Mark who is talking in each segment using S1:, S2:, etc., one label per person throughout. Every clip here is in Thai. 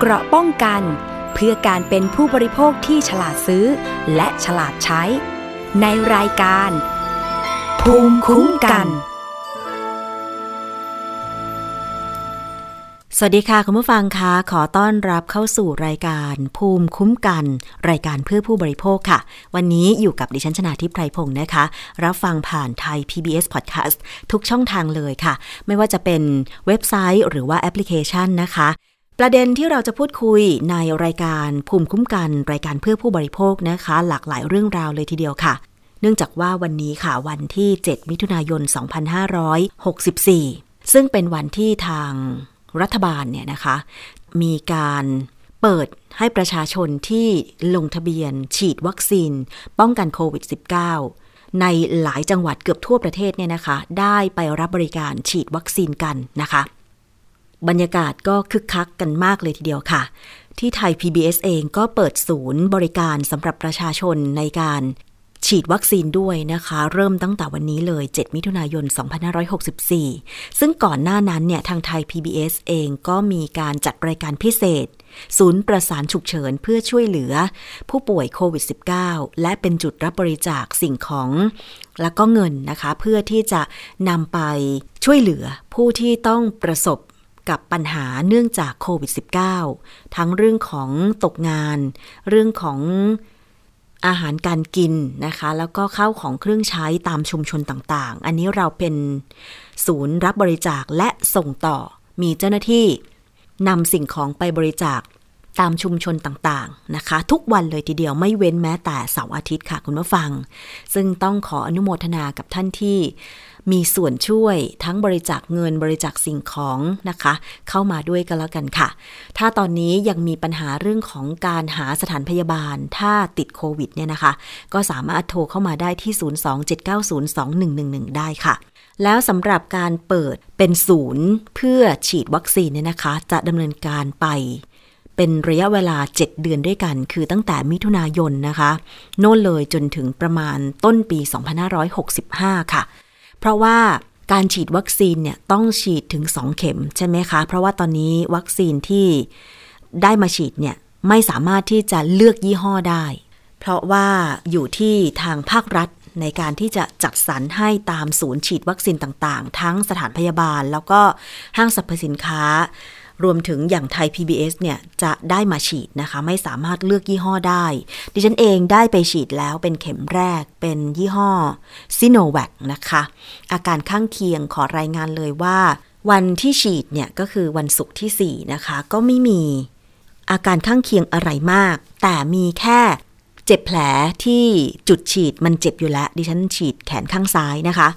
S1: เกราะป้องกัน เพื่อการเป็นผู้บริโภคที่ฉลาดซื้อ และฉลาดใช้ ในรายการ ภูมิคุ้มกัน
S2: สวัสดีค่ะ คุณผู้ฟังคะขอต้อนรับเข้าสู่รายการ ภูมิคุ้มกัน รายการเพื่อผู้บริโภคค่ะ วันนี้อยู่กับดิฉันชนาทิพไพรพงศ์นะคะ รับฟังผ่านไทย PBS Podcast ทุกช่องทางเลยค่ะ ไม่ว่าจะเป็นเว็บไซต์หรือว่าแอปพลิเคชันนะคะ ประเด็นที่เราจะพูดคุยในรายการภูมิคุ้มกันรายการเพื่อผู้บริโภคนะคะ หลากหลายเรื่องราวเลยทีเดียวค่ะ เนื่องจากว่าวันนี้ค่ะวันที่ 7 มิถุนายน 2564 ซึ่งเป็นวันที่ทางรัฐบาลเนี่ยนะคะ มีการเปิดให้ประชาชนที่ลงทะเบียนฉีดวัคซีน ป้องกันโควิด -19 ในหลายจังหวัดเกือบทั่วประเทศเนี่ยนะคะ ได้ไปรับบริการฉีดวัคซีนกันนะคะ บรรยากาศก็คึกคักกันมากเลยทีเดียวค่ะ ที่ไทย PBS เองก็เปิดศูนย์บริการสำหรับประชาชนในการฉีดวัคซีนด้วยนะคะ เริ่มตั้งแต่วันนี้เลย 7 มิถุนายน 2564 ซึ่งก่อนหน้านั้นเนี่ยทางไทย PBS เองก็มีการจัดรายการพิเศษ ศูนย์ประสานฉุกเฉินเพื่อช่วยเหลือ ผู้ป่วยโควิด -19 และเป็นจุดรับบริจาคสิ่งของ และก็เงินนะคะ เพื่อที่จะนำไปช่วยเหลือผู้ที่ต้องประสบ กับปัญหาเนื่องจากโควิด -19 ทั้งเรื่องของตกงาน เรื่องของอาหารการกินนะคะ แล้วก็ข้าวของเครื่องใช้ตามชุมชนต่างๆ อันนี้เราเป็นศูนย์รับบริจาคและส่งต่อ มีเจ้าหน้าที่นำสิ่งของไปบริจาคตามชุมชนต่างๆนะคะ ทุกวันเลยทีเดียวไม่เว้นแม้แต่เสาร์อาทิตย์ค่ะคุณผู้ฟัง ซึ่งต้องขออนุโมทนากับท่านที่ มีส่วนช่วยทั้งบริจาคเงินบริจาคสิ่งของนะคะ เข้ามาด้วยกันแล้วกันค่ะ ถ้าตอนนี้ยังมีปัญหาเรื่องของการหาสถานพยาบาล ถ้าติดโควิดเนี่ยนะคะ ก็สามารถโทรเข้ามาได้ที่ 027902111 ได้ค่ะแล้วสำหรับการเปิดเป็นศูนย์เพื่อฉีดวัคซีนเนี่ยนะคะ จะดำเนินการไป เป็นระยะเวลา 7 เดือนด้วยกัน คือตั้งแต่มิถุนายนนะคะ โน่นเลยจนถึงประมาณต้นปี 2565 ค่ะ เพราะว่าการฉีดวัคซีนเนี่ยต้องฉีดถึง 2 เข็มใช่ไหมคะ เพราะว่าตอนนี้วัคซีนที่ได้มาฉีดเนี่ยไม่สามารถที่จะเลือกยี่ห้อได้ เพราะว่าอยู่ที่ทางภาครัฐในการที่จะจัดสรรให้ตามศูนย์ฉีดวัคซีนต่างๆ ทั้งสถานพยาบาล แล้วก็ห้างสรรพสินค้า รวมถึงอย่างไทย PBS เนี่ยจะได้มาฉีดนะคะ ไม่สามารถเลือกยี่ห้อได้ ดิฉันเองได้ไปฉีดแล้วเป็นเข็มแรกเป็นยี่ห้อซิโนแวคนะคะ อาการข้างเคียงขอรายงานเลยว่า วันที่ฉีดเนี่ยก็คือวันศุกร์ที่ 4 นะคะ ก็ไม่มีอาการข้างเคียงอะไรมาก แต่มีแค่เจ็บแผลที่จุดฉีดมันเจ็บอยู่แล้ว ดิฉันฉีดแขนข้างซ้ายนะคะ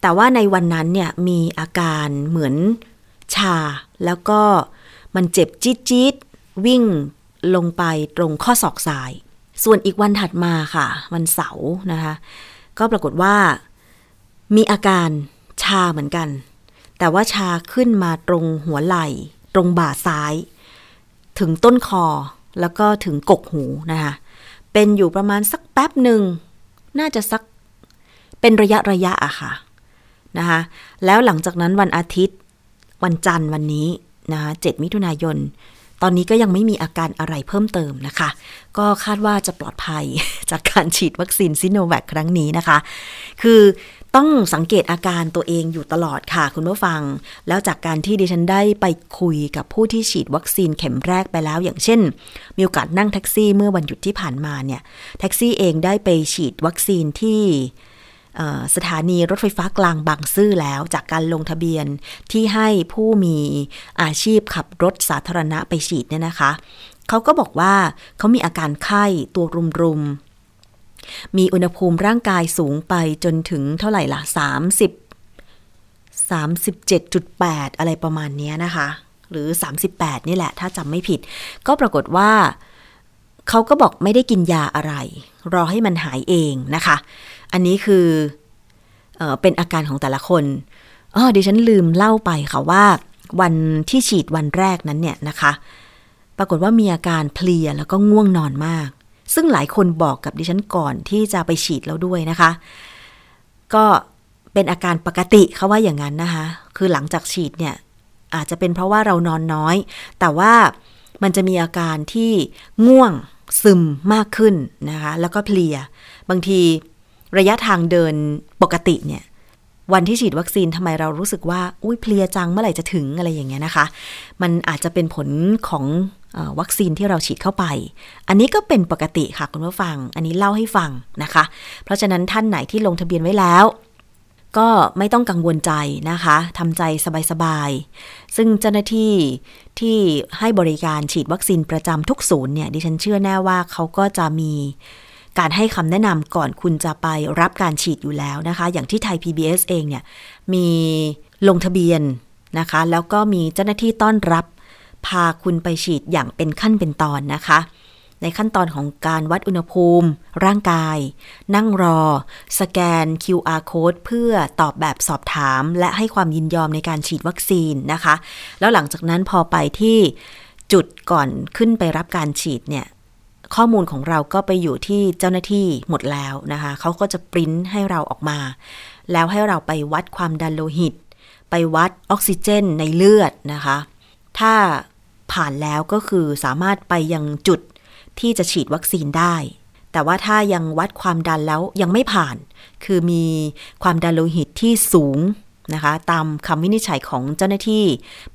S2: แต่ว่าในวันนั้นเนี่ยมีอาการเหมือน ชา แล้วก็มันเจ็บจี๊ดจี๊ดวิ่งลงไปตรงข้อศอกซ้าย ส่วนอีกวันถัดมาค่ะ วันเสาร์นะคะ ก็ปรากฏว่ามีอาการชาเหมือนกัน แต่ว่าชาขึ้นมาตรงหัวไหล่ ตรงบ่าซ้าย ถึงต้นคอแล้วก็ถึงกกหูนะคะ เป็นอยู่ประมาณสักแป๊บหนึ่ง น่าจะสักเป็นระยะระยะอะค่ะนะคะแล้วหลังจากนั้นวันอาทิตย์ วันจันทร์วันนี้นะคะ7มิถุนายน ตอนนี้ก็ยังไม่มีอาการอะไรเพิ่มเติมนะคะ ก็คาดว่าจะปลอดภัยจากการฉีดวัคซีนซิโนแวคครั้งนี้นะคะ คือต้องสังเกตอาการตัวเองอยู่ตลอดค่ะ คุณผู้ฟัง แล้วจากการที่ดิฉันได้ไปคุยกับผู้ที่ฉีดวัคซีนเข็มแรกไปแล้ว อย่างเช่น มีโอกาสนั่งแท็กซี่เมื่อวันหยุดที่ผ่านมาเนี่ย แท็กซี่เองได้ไปฉีดวัคซีนที่ สถานีรถไฟฟ้ากลางบางซื่อแล้วจากการลงทะเบียนที่ให้ผู้มีอาชีพขับรถสาธารณะไปฉีดเนี่ยนะคะ เขาก็บอกว่าเขามีอาการไข้ตัวรุมๆ มีอุณหภูมิร่างกายสูงไปจนถึงเท่าไหร่ละ30 37.8 อะไรประมาณนี้นะคะ หรือ 38 นี่แหละ ถ้าจำไม่ผิด ก็ปรากฏว่าเขาก็บอกไม่ได้กินยาอะไร รอให้มันหายเองนะคะ อันนี้คือเอเป็นอาการของแต่ละคนอ๋อดิฉันลืมเล่าไปค่ะว่าวันที่ฉีดวันแรกนั้นเนี่ยนะคะ ปรากฏว่ามีอาการเพลียแล้วก็ง่วงนอนมาก ซึ่งหลายคนบอกกับดิฉันก่อนที่จะไปฉีดแล้วด้วยนะคะ ก็เป็นอาการปกติเขาว่าอย่างนั้นนะคะ คือหลังจากฉีดเนี่ยอาจจะเป็นเพราะว่าเรานอนน้อย แต่ว่ามันจะมีอาการที่ง่วงซึมมากขึ้นนะคะ แล้วก็เพลีย บางที ระยะทางเดินปกติเนี่ย วันที่ฉีดวัคซีนทำไมเรารู้สึกว่า อุ้ยเพลียจังเมื่อไหร่จะถึงอะไรอย่างเงี้ยนะคะ มันอาจจะเป็นผลของวัคซีนที่เราฉีดเข้าไป อันนี้ก็เป็นปกติค่ะคุณผู้ฟัง อันนี้เล่าให้ฟังนะคะ เพราะฉะนั้นท่านไหนที่ลงทะเบียนไว้แล้ว ก็ไม่ต้องกังวลใจนะคะทำใจสบายๆ ซึ่งเจ้าหน้าที่ที่ให้บริการฉีดวัคซีนประจำทุกศูนย์เนี่ย ดิฉันเชื่อแน่ว่าเขาก็จะมี การให้คำแนะนำก่อนคุณจะไปรับการฉีดอยู่แล้วนะคะ อย่างที่ไทย PBS เองเนี่ยมีลงทะเบียนนะคะ แล้วก็มีเจ้าหน้าที่ต้อนรับ พาคุณไปฉีดอย่างเป็นขั้นเป็นตอนนะคะ ในขั้นตอนของการวัดอุณหภูมิ ร่างกาย นั่งรอ สแกน QR code เพื่อตอบแบบสอบถาม และให้ความยินยอมในการฉีดวัคซีนนะคะ แล้วหลังจากนั้นพอไปที่จุดก่อนขึ้นไปรับการฉีดเนี่ย ข้อมูลของเราก็ไปอยู่ที่เจ้าหน้าที่หมดแล้วนะคะเขาก็จะปริ้นให้เราออกมา แล้วให้เราไปวัดความดันโลหิต ไปวัดออกซิเจนในเลือดนะคะ ถ้าผ่านแล้วก็คือสามารถไปยังจุดที่จะฉีดวัคซีนได้ แต่ว่าถ้ายังวัดความดันแล้วยังไม่ผ่าน คือมีความดันโลหิตที่สูงนะคะ ตามคำวินิจฉัยของเจ้าหน้าที่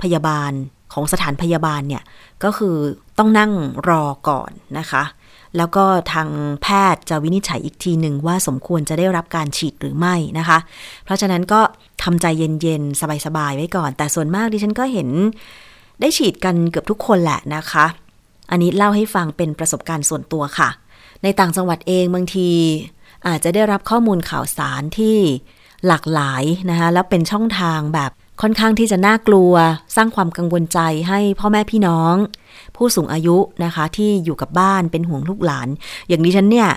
S2: พยาบาล ของสถานพยาบาลเนี่ยก็คือต้องนั่งรอก่อนนะคะ แล้วก็ทางแพทย์จะวินิจฉัยอีกทีหนึ่งว่าสมควรจะได้รับการฉีดหรือไม่นะคะ เพราะฉะนั้นก็ทำใจเย็นๆ สบายๆ ไว้ก่อน แต่ส่วนมากดิฉันก็เห็นได้ฉีดกันเกือบทุกคนแหละนะคะ อันนี้เล่าให้ฟังเป็นประสบการณ์ส่วนตัวค่ะ ในต่างจังหวัดเองบางที อาจจะได้รับข้อมูลข่าวสารที่หลากหลายนะคะแล้วเป็นช่องทางแบบ ค่อนข้างที่จะน่ากลัว สร้างความกังวลใจให้พ่อแม่พี่น้อง ผู้สูงอายุนะคะ ที่อยู่กับบ้านเป็นห่วงลูกหลาน อย่างนี้ฉันเนี่ย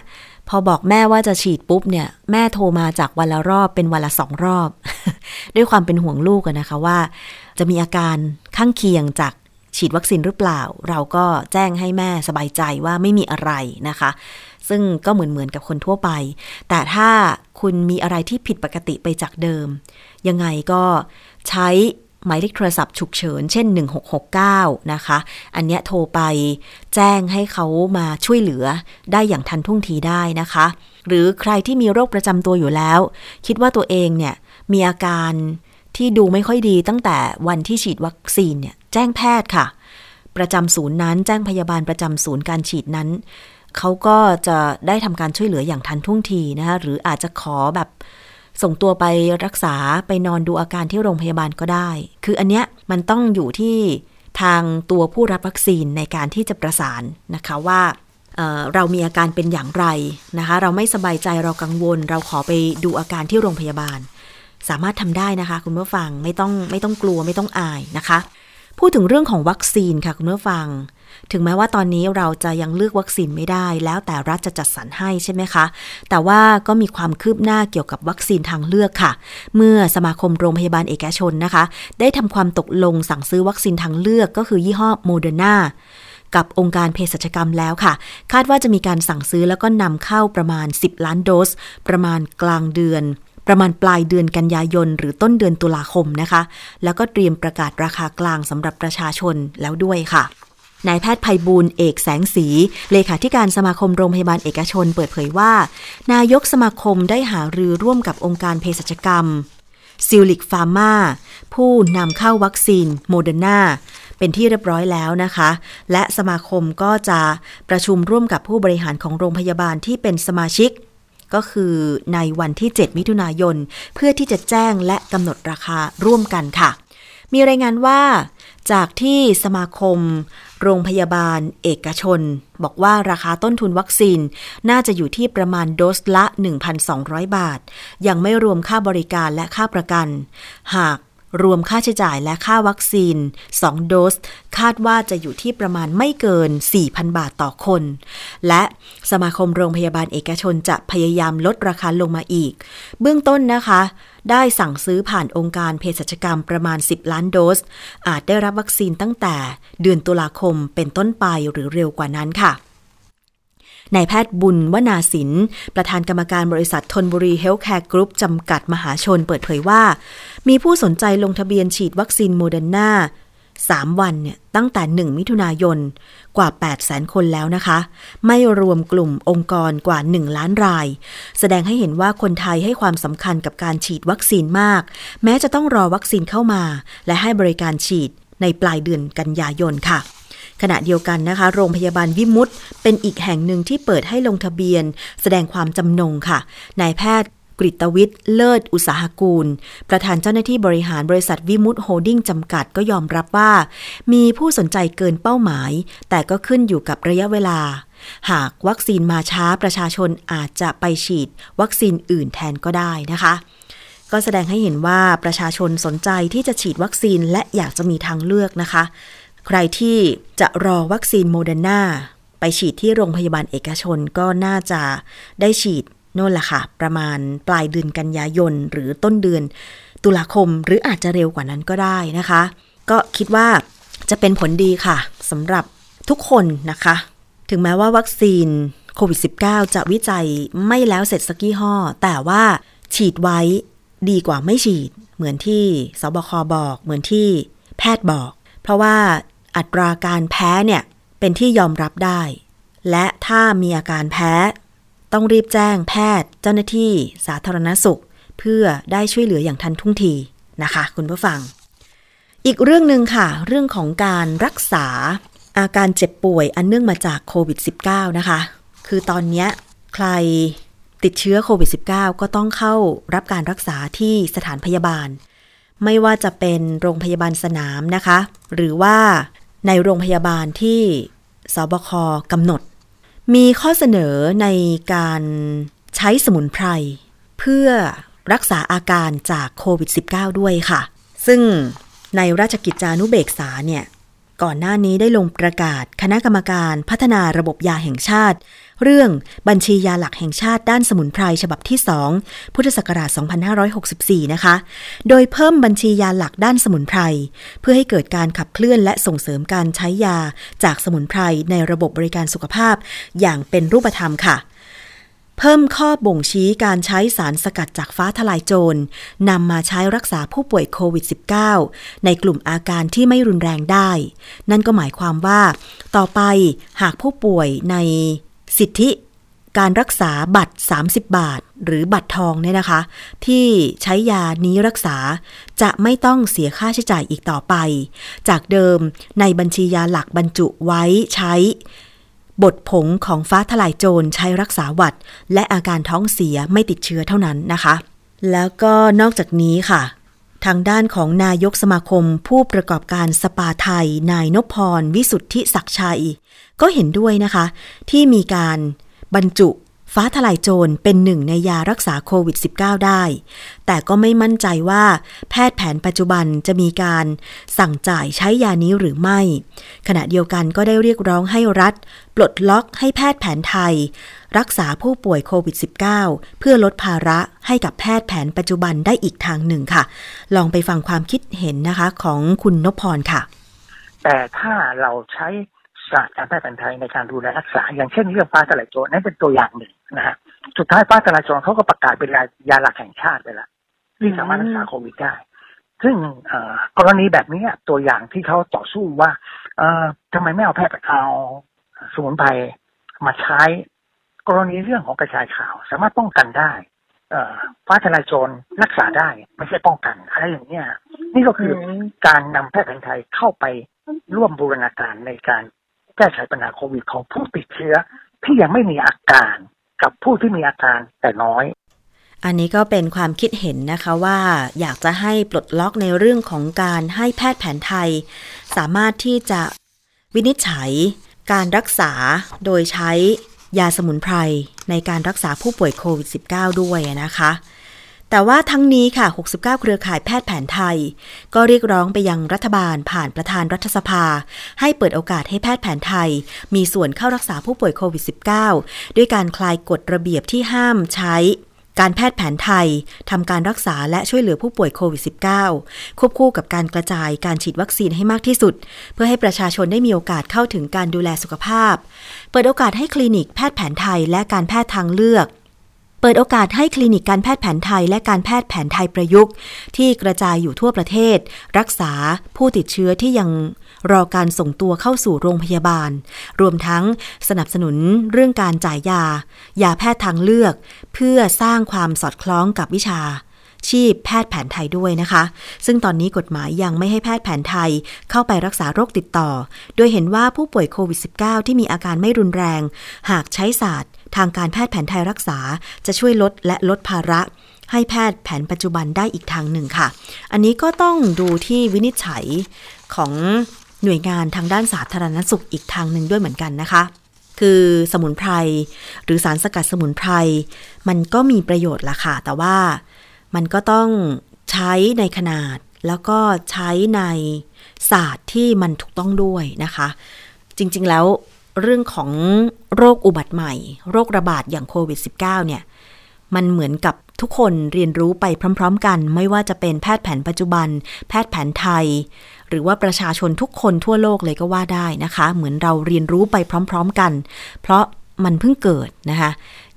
S2: พอบอกแม่ว่าจะฉีดปุ๊บเนี่ย แม่โทรมาจากวันละรอบเป็นวันละสองรอบ ด้วยความเป็นห่วงลูกนะคะว่า จะมีอาการข้างเคียงจากฉีดวัคซีนหรือเปล่า เราก็แจ้งให้แม่สบายใจว่าไม่มีอะไรนะคะ ซึ่งก็เหมือนเหมือนกับคนทั่วไป แต่ถ้าคุณมีอะไรที่ผิดปกติไปจากเดิม ยังไงก็ ใช้หมายเลขโทรศัพท์ฉุกเฉิน เช่น 1669 นะคะ อันเนี้ยโทรไปแจ้งให้เขามาช่วยเหลือได้อย่างทันท่วงทีได้นะคะ หรือใครที่มีโรคประจำตัวอยู่แล้ว คิดว่าตัวเองเนี่ยมีอาการที่ดูไม่ค่อยดีตั้งแต่วันที่ฉีดวัคซีนเนี่ยแจ้งแพทย์ค่ะ ประจำศูนย์นั้นแจ้งพยาบาลประจำศูนย์การฉีดนั้นเขาก็จะได้ทำการช่วยเหลืออย่างทันท่วงทีนะคะหรืออาจจะขอแบบ ส่งตัวไปรักษาไปนอนดูอาการที่โรงพยาบาลก็ได้ คืออันเนี้ยมันต้องอยู่ที่ทางตัวผู้รับวัคซีนในการที่จะประสานนะคะว่าเเรามีอาการเป็นอย่างไรนะคะ เราไม่สบายใจเรากังวล เราขอไปดูอาการที่โรงพยาบาล สามารถทำได้นะคะ คุณผู้ฟังไม่ต้องไม่ต้องกลัวไม่ต้องอายนะคะ พูดถึงเรื่องของวัคซีนค่ะคุณผู้ฟัง ถึงแม้ว่าตอนนี้เราจะยังเลือกวัคซีนไม่ได้ แล้วแต่รัฐจะจัดสรรให้ใช่ไหมคะ แต่ว่าก็มีความคืบหน้าเกี่ยวกับวัคซีนทางเลือกค่ะ เมื่อสมาคมโรงพยาบาลเอกชนนะคะ ได้ทำความตกลงสั่งซื้อวัคซีนทางเลือกก็คือยี่ห้อโมเดอร์นากับองค์การเภสัชกรรมแล้วค่ะ คาดว่าจะมีการสั่งซื้อแล้วก็นำเข้าประมาณ 10 ล้านโดส ประมาณกลางเดือน ประมาณปลายเดือนกันยายน หรือต้นเดือนตุลาคมนะคะ แล้วก็เตรียมประกาศราคากลางสำหรับประชาชนแล้วด้วยค่ะ นายแพทย์ภัยบูลเอกแสงสี เลขาธิการสมาคมโรงพยาบาลเอกชนเปิดเผยว่า นายกสมาคมได้หารือร่วมกับองค์การเภสัชกรรม Zuellig Pharma ผู้นำเข้าวัคซีนโมเดอร์นาเป็นที่เรียบร้อยแล้วนะคะ และสมาคมก็จะประชุมร่วมกับผู้บริหารของโรงพยาบาลที่เป็นสมาชิก ก็คือในวันที่ 7 มิถุนายน เพื่อที่จะแจ้งและกำหนดราคาร่วมกันค่ะ มีรายงานว่า จากที่สมาคม โรงพยาบาลเอกชน บอกว่าราคาต้นทุนวัคซีน น่าจะอยู่ที่ประมาณโดสละ 1,200 บาท ยังไม่รวมค่าบริการและค่าประกัน หาก รวมค่าใช้จ่ายและค่าวัคซีน 2 โดส คาดว่าจะอยู่ที่ประมาณไม่เกิน 4,000 บาทต่อคน และสมาคมโรงพยาบาลเอกชนจะพยายามลดราคาลงมาอีก เบื้องต้นนะคะ ได้สั่งซื้อผ่านองค์การเภสัชกรรมประมาณ 10 ล้านโดส อาจได้รับวัคซีนตั้งแต่เดือนตุลาคมเป็นต้นไปหรือเร็วกว่านั้นค่ะ นายแพทย์บุญวนาสิน ประธานกรรมการบริษัทธนบุรีเฮลท์แคร์กรุ๊ปจำกัดมหาชนเปิดเผยว่า มีผู้สนใจลงทะเบียนฉีดวัคซีนโมเดอร์นา3 วันเนี่ยตั้งแต่ 1 มิถุนายนกว่า8แสนคนแล้วนะคะ ไม่รวมกลุ่มองค์กรกว่า 1 ล้านราย แสดงให้เห็นว่าคนไทยให้ความสำคัญกับการฉีดวัคซีนมาก แม้จะต้องรอวัคซีนเข้ามา และให้บริการฉีดในปลายเดือนกันยายนค่ะ ขณะเดียวกันนะคะ โรงพยาบาลวิมุตเป็นอีกแห่งหนึ่งที่เปิดให้ลงทะเบียน แสดงความจำนงค่ะ นายแพทย์กริตวิทย์เลิศอุตสาหกูล ประธานเจ้าหน้าที่บริหารบริษัทวิมุตโฮดดิ้งจำกัดก็ยอมรับว่า มีผู้สนใจเกินเป้าหมาย แต่ก็ขึ้นอยู่กับระยะเวลา หากวัคซีนมาช้าประชาชนอาจจะไปฉีด วัคซีนอื่นแทนก็ได้นะคะ ก็แสดงให้เห็นว่าประชาชนสนใจที่จะฉีดวัคซีนและอยากจะมีทางเลือกนะคะ ใครที่จะรอวัคซีนโมเดอร์นาไปฉีดที่โรงพยาบาลเอกชนก็น่าจะได้ฉีดโน่นแหละค่ะ ประมาณปลายเดือนกันยายน หรือต้นเดือน ตุลาคมหรืออาจจะเร็วกว่านั้นก็ได้นะคะ ก็คิดว่าจะเป็นผลดีค่ะสำหรับทุกคนนะคะ ถึงแม้ว่าวัคซีนโควิด -19 จะวิจัยไม่แล้วเสร็จสักยี่ห้อ แต่ว่าฉีดไว้ดีกว่าไม่ฉีด เหมือนที่สบคบอก เหมือนที่แพทย์บอก เพราะว่า อัตราการแพ้เนี่ยเป็นที่ยอมรับได้ และถ้ามีอาการแพ้ ต้องรีบแจ้งแพทย์ เจ้าหน้าที่สาธารณสุข เพื่อได้ช่วยเหลืออย่างทันทุ่งทีนะคะ คุณผู้ฟัง อีกเรื่องหนึ่งค่ะ เรื่องของการรักษาอาการเจ็บป่วยอันเนื่องมาจากโควิด -19 นะคะ คือตอนนี้ใครติดเชื้อโควิด -19 ก็ต้องเข้ารับการรักษาที่สถานพยาบาล ไม่ว่าจะเป็นโรงพยาบาลสนามนะคะ หรือว่า ในโรงพยาบาลที่สบคกำหนด มีข้อเสนอในการใช้สมุนไพร เพื่อรักษาอาการจากโควิด -19 ด้วยค่ะ ซึ่งในราชกิจจานุเบกษาเนี่ย ก่อนหน้านี้ได้ลงประกาศคณะกรรมการพัฒนาระบบยาแห่งชาติ เรื่องบัญชียาหลักแห่งชาติด้านสมุนไพรฉบับที่ 2 พุทธศักราช 2564 นะคะ โดยเพิ่มบัญชียาหลักด้านสมุนไพร เพื่อให้เกิดการขับเคลื่อนและส่งเสริมการใช้ยาจากสมุนไพรในระบบบริการสุขภาพ อย่างเป็นรูปธรรมค่ะเพิ่มข้อบ่งชี้การใช้สารสกัดจากฟ้าทลายโจรนำมาใช้รักษาผู้ป่วยโควิด -19 ในกลุ่มอาการที่ไม่รุนแรงได้ นั่นก็หมายความว่า ต่อไปหากผู้ป่วยใน สิทธิการรักษาบัตร 30 บาท หรือบัตรทองเนี่ยนะคะ ที่ใช้ยานี้รักษาจะไม่ต้องเสียค่าใช้จ่ายอีกต่อไป จากเดิมในบัญชียาหลักบรรจุไว้ใช้ บทผงของฟ้าทลายโจรใช้รักษาหวัด และอาการท้องเสียไม่ติดเชื้อเท่านั้นนะคะ แล้วก็นอกจากนี้ค่ะ ทางด้านของนายกสมาคมผู้ประกอบการสปาไทย นายนพพร วิสุทธิศักชัย ก็เห็นด้วยนะคะ ที่มีการบรรจุ ฟ้าทลายโจรเป็นหนึ่งในยารักษาโควิด -19 ได้ แต่ก็ไม่มั่นใจว่าแพทย์แผนปัจจุบันจะมีการสั่งจ่ายใช้ยานี้หรือไม่ ขณะเดียวกันก็ได้เรียกร้องให้รัฐ ปลดล็อกให้แพทย์แผนไทย รักษาผู้ป่วยโควิด -19 เพื่อลดภาระให้กับแพทย์แผนปัจจุบันได้อีกทางหนึ่งค่ะ ลองไปฟังความคิดเห็นนะคะของคุณนพพรค่ะ
S3: แต่ถ้าเราใช้ ศาสตร์การแพทย์แผนไทยในการดูแลรักษา อย่างเช่นเรื่องฟ้าทลายโจรนั่นเป็นตัวอย่างหนึ่งนะฮะสุดท้ายฟ้าทลายโจรเขาก็ประกาศเป็นยาหลักแห่งชาติไปแล้วที่สามารถรักษาโควิดได้ ซึ่งกรณีแบบนี้ตัวอย่างที่เขาต่อสู้ว่าเออทำไมไม่เอาแพทย์เอาสมุนไพรมาใช้ กรณีเรื่องของกระชายขาว สามารถป้องกันได้ฟ้าทลายโจรรักษาได้ไม่ใช่ป้องกันอะไรอย่างเนี้ยนี่ก็คือการนำแพทย์แผนไทยเข้าไปร่วมบูรณาการในการแก้ไขปัญหาโควิดของผู้ติดเชื้อที่ยังไม่มีอาการกับผู้ที่มีอาการแต่น้อย
S2: อันนี้ก็เป็นความคิดเห็นนะคะว่าอยากจะให้ปลดล็อกในเรื่องของการให้แพทย์แผนไทย สามารถที่จะวินิจฉัย การรักษาโดยใช้ยาสมุนไพรในการรักษาผู้ป่วยโควิด -19 ด้วยนะคะ แต่ว่าทั้งนี้ค่ะ 69 เครือข่ายแพทย์แผนไทย ก็เรียกร้องไปยังรัฐบาลผ่านประธานรัฐสภา ให้เปิดโอกาสให้แพทย์แผนไทย มีส่วนเข้ารักษาผู้ป่วยโควิด -19 ด้วยการคลายกฎระเบียบที่ห้ามใช้การแพทย์แผนไทยทำการรักษาและช่วยเหลือผู้ป่วยโควิด -19 ควบคู่กับการกระจายการฉีดวัคซีนให้มากที่สุด เพื่อให้ประชาชนได้มีโอกาสเข้าถึงการดูแลสุขภาพ เปิดโอกาสให้คลินิกแพทย์แผนไทยและการแพทย์ทางเลือก เปิดโอกาสให้คลินิกการแพทย์แผนไทย และการแพทย์แผนไทยประยุกต์ ที่กระจายอยู่ทั่วประเทศ รักษาผู้ติดเชื้อที่ยังรอการส่งตัวเข้าสู่โรงพยาบาล รวมทั้งสนับสนุนเรื่องการจ่ายยา ยาแพทย์ทางเลือก เพื่อสร้างความสอดคล้องกับวิชา ชีพแพทย์แผนไทยด้วยนะคะ ซึ่งตอนนี้กฎหมายยังไม่ให้แพทย์แผนไทยเข้าไปรักษาโรคติดต่อ โดยเห็นว่าผู้ป่วยโควิด -19 ที่มีอาการไม่รุนแรง หากใช้ศาสตร์ ทางการแพทย์แผนไทยรักษา จะช่วยลดและลดภาระให้แพทย์แผนปัจจุบันได้อีกทางหนึ่งค่ะ อันนี้ก็ต้องดูที่วินิจฉัยของหน่วยงานทางด้านสาธารณสุขอีกทางหนึ่งด้วยเหมือนกันนะคะ คือสมุนไพรหรือสารสกัดสมุนไพรมันก็มีประโยชน์ละค่ะ แต่ว่ามันก็ต้องใช้ในขนาดแล้วก็ใช้ในศาสตร์ที่มันถูกต้องด้วยนะคะ จริงๆแล้ว เรื่องของโรคอุบัติใหม่ โรคระบาดอย่างโควิด -19 เนี่ย มันเหมือนกับทุกคนเรียนรู้ไปพร้อม ๆ กัน ไม่ว่าจะเป็นแพทย์แผนปัจจุบัน แพทย์แผนไทย หรือว่าประชาชนทุกคนทั่วโลกเลยก็ว่าได้นะคะ เหมือนเราเรียนรู้ไปพร้อม ๆ กัน เพราะมันเพิ่งเกิดนะคะ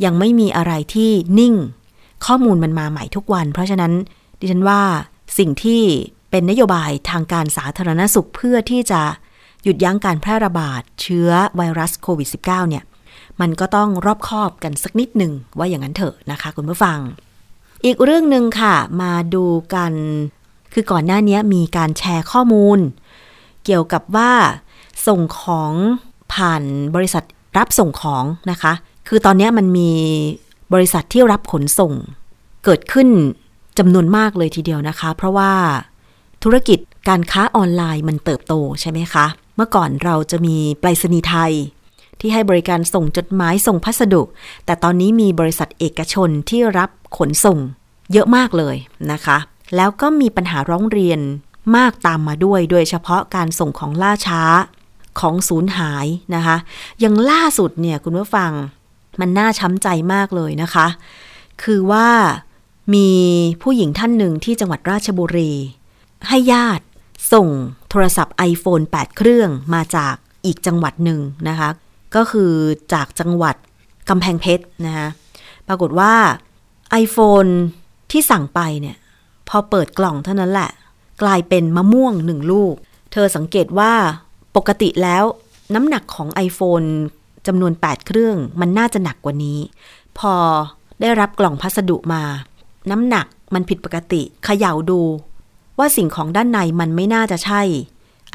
S2: ยังไม่มีอะไรที่นิ่ง ข้อมูลมันมาใหม่ทุกวัน เพราะฉะนั้นดิฉันว่าสิ่งที่เป็นนโยบายทางการสาธารณสุขเพื่อที่จะ หยุดยั้งการแพร่ระบาดเชื้อไวรัสโควิด -19 เนี่ย มันก็ต้องรอบคอบกันสักนิดหนึ่งว่าอย่างนั้นเถอะนะคะคุณผู้ฟัง อีกเรื่องหนึ่งค่ะ มาดูกัน คือก่อนหน้านี้มีการแชร์ข้อมูล เกี่ยวกับว่าส่งของผ่านบริษัทรับส่งของนะคะ คือตอนนี้มันมีบริษัทที่รับขนส่ง เกิดขึ้นจำนวนมากเลยทีเดียวนะคะ เพราะว่าธุรกิจการค้าออนไลน์มันเติบโตใช่ไหมคะ เมื่อก่อนเราจะมีไปรษณีย์ไทย ที่ให้บริการส่งจดหมายส่งพัสดุ แต่ตอนนี้มีบริษัทเอกชนที่รับขนส่งเยอะมากเลยนะคะ แล้วก็มีปัญหาร้องเรียนมากตามมาด้วย โดยเฉพาะการส่งของล่าช้าของสูญหายนะคะอย่างล่าสุดเนี่ยคุณผู้ฟังมันน่าช้ำใจมากเลยนะคะ คือว่ามีผู้หญิงท่านหนึ่งที่จังหวัดราชบุรี ให้ญาติ ส่งโทรศัพท์ iPhone 8 เครื่องมาจากอีกจังหวัดหนึ่งนะคะ ก็คือจากจังหวัดกำแพงเพชรนะคะปรากฏว่า iPhone ที่สั่งไปเนี่ย พอเปิดกล่องเท่านั้นแหละ กลายเป็นมะม่วงหนึ่งลูก เธอสังเกตว่าปกติแล้วน้ำหนักของ iPhone จำนวน 8 เครื่องมันน่าจะหนักกว่านี้ พอได้รับกล่องพัสดุมา น้ำหนักมันผิดปกติเขย่าดู ว่าสิ่งของด้านในมันไม่น่าจะใช่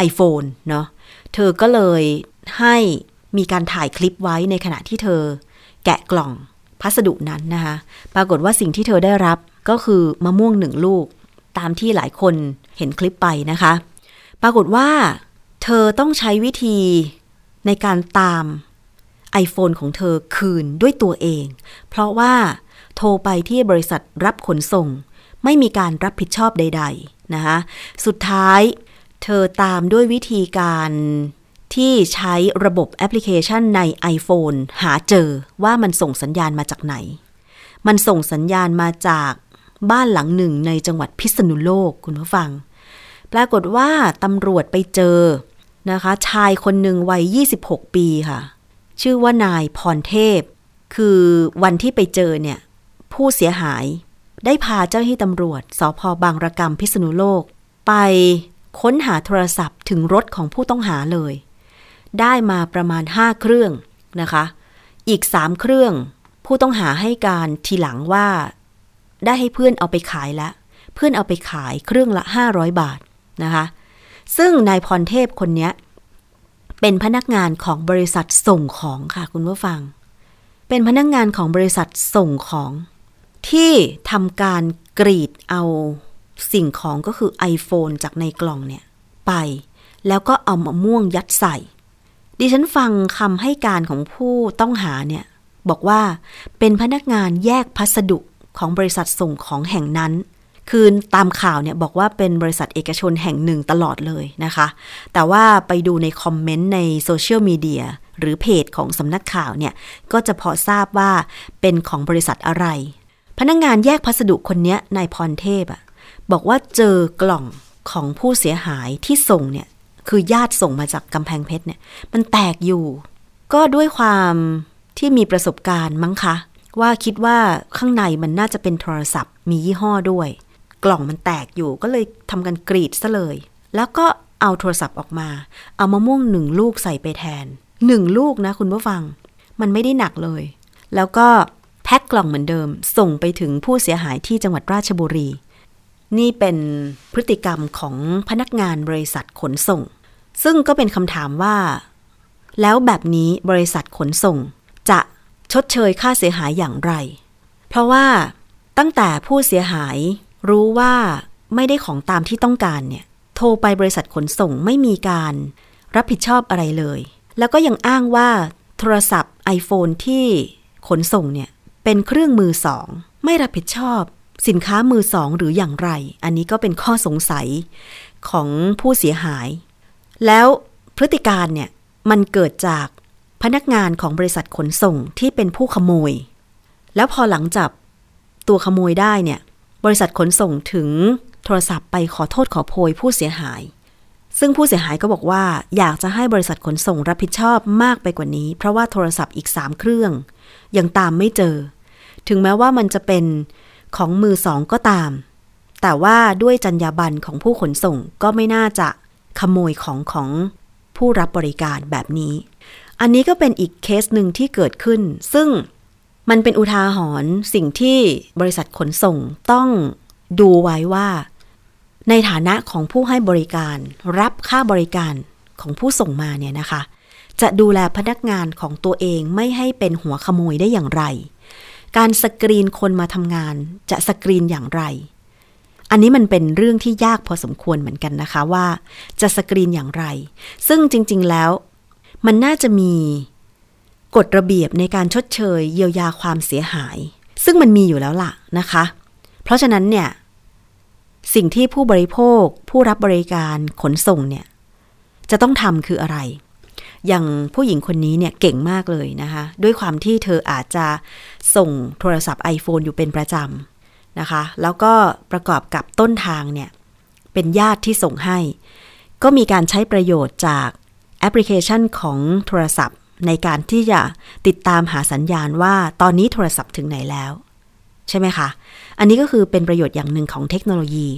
S2: iPhone เนาะเธอก็เลยให้มีการถ่ายคลิปไว้ในขณะที่เธอ แกะกล่องพัสดุนั้นนะคะปรากฏว่าสิ่งที่เธอได้รับก็คือมะม่วงหนึ่งลูก ตามที่หลายคนเห็นคลิปไปนะคะ ปรากฏว่า เธอต้องใช้วิธีในการตาม iPhone ของเธอคืนด้วยตัวเอง เพราะว่าโทรไปที่บริษัทรับขนส่ง ไม่มีการรับผิดชอบใด ๆ นะคะสุดท้ายเธอตามด้วยวิธีการที่ใช้ระบบแอปพลิเคชันใน iPhone หาเจอว่ามันส่งสัญญาณมาจากไหน มันส่งสัญญาณมาจากบ้านหลังหนึ่งในจังหวัดพิษณุโลกคุณผู้ฟัง ปรากฏว่าตำรวจไปเจอนะคะ ชายคนหนึ่งวัย 26 ปีค่ะ ชื่อว่านายพรเทพ คือวันที่ไปเจอเนี่ย ผู้เสียหาย ได้พาเจ้าหน้าที่ตำรวจสพบางระกำพิษณุโลก ไปค้นหาโทรศัพท์ถึงรถของผู้ต้องหาเลย ได้มาประมาณ 5 เครื่องนะคะ อีก 3 เครื่อง ผู้ต้องหาให้การทีหลังว่า ได้ให้เพื่อนเอาไปขายแล้วเพื่อนเอาไปขายเครื่องละ 500 บาทนะคะ ซึ่งนายพรเทพคนนี้เป็นพนักงานของบริษัทส่งของค่ะคุณผู้ฟัง เป็นพนักงานของบริษัทส่งของ ที่ทำการกรีดเอาสิ่งของก็คือ iPhone จากในกล่องเนี่ย ไป แล้วก็เอามะม่วงยัดใส่ ดิฉันฟังคำให้การของผู้ต้องหาเนี่ย บอกว่าเป็นพนักงานแยกพัสดุของบริษัทส่งของแห่งนั้น คือตามข่าวเนี่ยบอกว่าเป็นบริษัทเอกชนแห่งหนึ่งตลอดเลยนะคะ แต่ว่าไปดูในคอมเมนต์ในโซเชียลมีเดียหรือเพจของสำนักข่าวเนี่ย ก็จะพอทราบว่าเป็นของบริษัทอะไร พนักงานแยกพัสดุคนนี้นายพรเทพอะบอกว่าเจอกล่องของผู้เสียหายที่ส่งเนี่ย คือญาติส่งมาจากกำแพงเพชรเนี่ย มันแตกอยู่ ก็ด้วยความที่มีประสบการณ์มั้งคะ ว่าคิดว่าข้างในมันน่าจะเป็นโทรศัพท์ มียี่ห้อด้วย กล่องมันแตกอยู่ก็เลยทำกันกรีดซะเลย แล้วก็เอาโทรศัพท์ออกมา เอามะม่วงหนึ่งลูกใส่ไปแทนหนึ่งลูกนะคุณผู้ฟัง มันไม่ได้หนักเลย แล้วก็ แพ็คกล่องเหมือนเดิม ส่งไปถึงผู้เสียหายที่จังหวัดราชบุรี นี่เป็นพฤติกรรมของพนักงานบริษัทขนส่ง ซึ่งก็เป็นคำถามว่า แล้วแบบนี้บริษัทขนส่ง จะชดเชยค่าเสียหายอย่างไร เพราะว่าตั้งแต่ผู้เสียหายรู้ว่าไม่ได้ของตามที่ต้องการเนี่ย โทรไปบริษัทขนส่งไม่มีการรับผิดชอบอะไรเลย แล้วก็ยังอ้างว่าโทรศัพท์ iPhone ที่ขนส่งเนี่ย เป็นเครื่องมือสอง ไม่รับผิดชอบสินค้ามือสองหรืออย่างไร อันนี้ก็เป็นข้อสงสัยของผู้เสียหาย แล้วพฤติการเนี่ยมันเกิดจากพนักงานของบริษัทขนส่งที่เป็นผู้ขโมย แล้วพอหลังจับตัวขโมยได้เนี่ย บริษัทขนส่งถึงโทรศัพท์ไปขอโทษขอโพยผู้เสียหาย ซึ่งผู้เสียหายก็บอกว่าอยากจะให้บริษัทขนส่งรับผิดชอบมากไปกว่านี้ เพราะว่าโทรศัพท์อีก 3 เครื่อง ยังตามไม่เจอ ถึงแม้ว่ามันจะเป็นของมือสองก็ตาม แต่ว่าด้วยจรรยาบรรณของผู้ขนส่งก็ไม่น่าจะขโมยของของผู้รับบริการแบบนี้ อันนี้ก็เป็นอีกเคสหนึ่งที่เกิดขึ้น ซึ่งมันเป็นอุทาหรณ์สิ่งที่บริษัทขนส่งต้องดูไว้ว่า ในฐานะของผู้ให้บริการ รับค่าบริการของผู้ส่งมาเนี่ยนะคะ จะดูแลพนักงานของตัวเองไม่ให้เป็นหัวขโมยได้อย่างไร การสกรีนคนมาทำงานจะสกรีนอย่างไร อันนี้มันเป็นเรื่องที่ยากพอสมควรเหมือนกันนะคะว่า จะสกรีนอย่างไร ซึ่งจริง ๆ แล้ว มันน่าจะมีกฎระเบียบในการชดเชย เยียวยาความเสียหาย ซึ่งมันมีอยู่แล้วล่ะนะคะ เพราะฉะนั้นเนี่ยสิ่งที่ผู้บริโภค ผู้รับบริการขนส่งเนี่ย จะต้องทำคืออะไร อย่างผู้หญิงคนนี้เนี่ยเก่งมากเลยนะคะ ด้วยความที่เธออาจจะส่งโทรศัพท์ iPhone อยู่เป็นประจำนะคะ แล้วก็ประกอบกับต้นทางเนี่ย เป็นญาติที่ส่งให้ ก็มีการใช้ประโยชน์จากแอปพลิเคชันของโทรศัพท์ ในการที่จะติดตามหาสัญญาณว่าตอนนี้โทรศัพท์ถึงไหนแล้ว ใช่ไหมคะ อันนี้ก็คือเป็นประโยชน์อย่างหนึ่งของเทคโนโลยี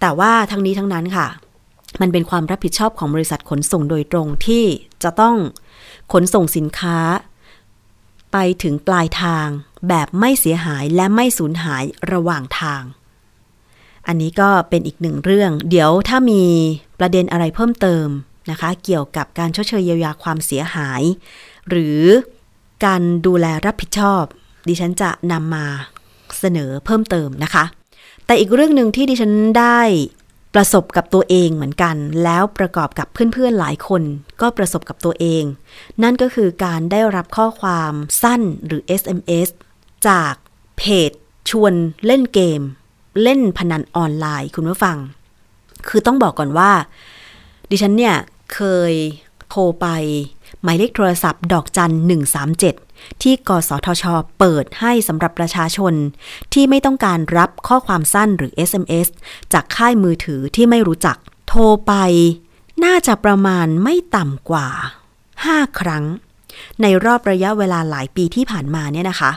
S2: แต่ว่าทั้งนี้ทั้งนั้นค่ะ มันเป็นความรับผิดชอบของบริษัทขนส่งโดยตรงที่จะต้องขนส่งสินค้า ไปถึงปลายทาง แบบไม่เสียหายและไม่สูญหายระหว่างทาง อันนี้ก็เป็นอีกหนึ่งเรื่อง เดี๋ยวถ้ามีประเด็นอะไรเพิ่มเติมนะคะ เกี่ยวกับการชดเชยเยียวยาความเสียหาย หรือการดูแลรับผิดชอบ ดิฉันจะนำมาเสนอเพิ่มเติมนะคะ แต่อีกเรื่องหนึ่งที่ดิฉันได้ ประสบกับตัวเองเหมือนกัน แล้วประกอบกับเพื่อนๆหลายคนก็ประสบกับตัวเอง นั่นก็คือการได้รับข้อความสั้นหรือ SMS จากเพจ ชวนเล่นเกม เล่นพนันออนไลน์คุณผู้ฟัง คือต้องบอกก่อนว่า ดิฉันเนี่ยเคยโทรไปหมายเลขโทรศัพท์ดอกจัน 137 ที่กสทช เปิดให้สำหรับประชาชน ที่ไม่ต้องการรับข้อความสั้นหรือ SMS จากค่ายมือถือที่ไม่รู้จัก โทรไป น่าจะประมาณไม่ต่ำกว่า 5 ครั้ง ในรอบระยะเวลาหลายปีที่ผ่านมาเนี่ยนะคะ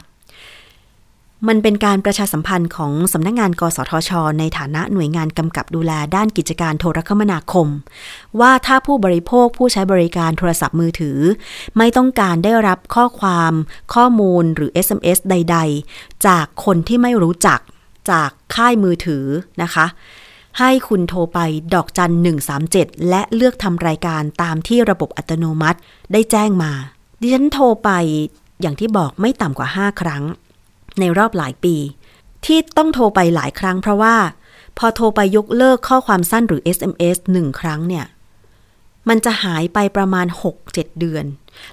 S2: มันเป็นการประชาสัมพันธ์ของสำนักงงาน กสทช ในฐานะหน่วยงานกำกับดูแลด้านกิจการโทรคมนาคม ว่าถ้าผู้บริโภคผู้ใช้บริการโทรศัพท์มือถือ ไม่ต้องการได้รับข้อความ ข้อมูลหรือ SMS ใด ๆ จากคนที่ไม่รู้จักจากค่ายมือถือนะคะ ให้คุณโทรไปดอกจัน 137 และเลือกทำรายการตามที่ระบบอัตโนมัติได้แจ้งมา ดิฉันโทรไปอย่างที่บอกไม่ต่ำกว่า 5 ครั้ง ในรอบหลายปี ที่ต้องโทรไปหลายครั้งเพราะว่า พอโทรไปยกเลิกข้อความสั้นหรือ SMS หนึ่งครั้งเนี่ย มันจะหายไปประมาณ 6-7 เดือน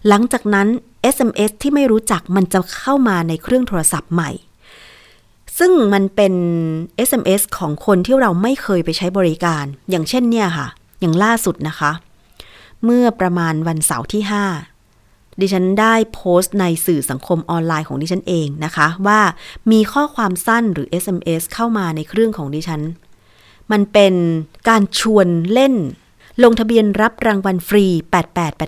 S2: หลังจากนั้น SMS ที่ไม่รู้จักมันจะเข้ามาในเครื่องโทรศัพท์ใหม่ ซึ่งมันเป็น SMS ของคนที่เราไม่เคยไปใช้บริการ อย่างเช่นเนี่ยค่ะ อย่างล่าสุดนะคะ เมื่อประมาณวันเสาร์ที่ 5 ดิฉันได้โพสต์ในสื่อสังคมออนไลน์ของดิฉันเองนะคะ ว่ามีข้อความสั้นหรือ SMS เข้ามาในเครื่องของดิฉัน มันเป็นการชวนเล่น ลงทะเบียนรับรางวัลฟรี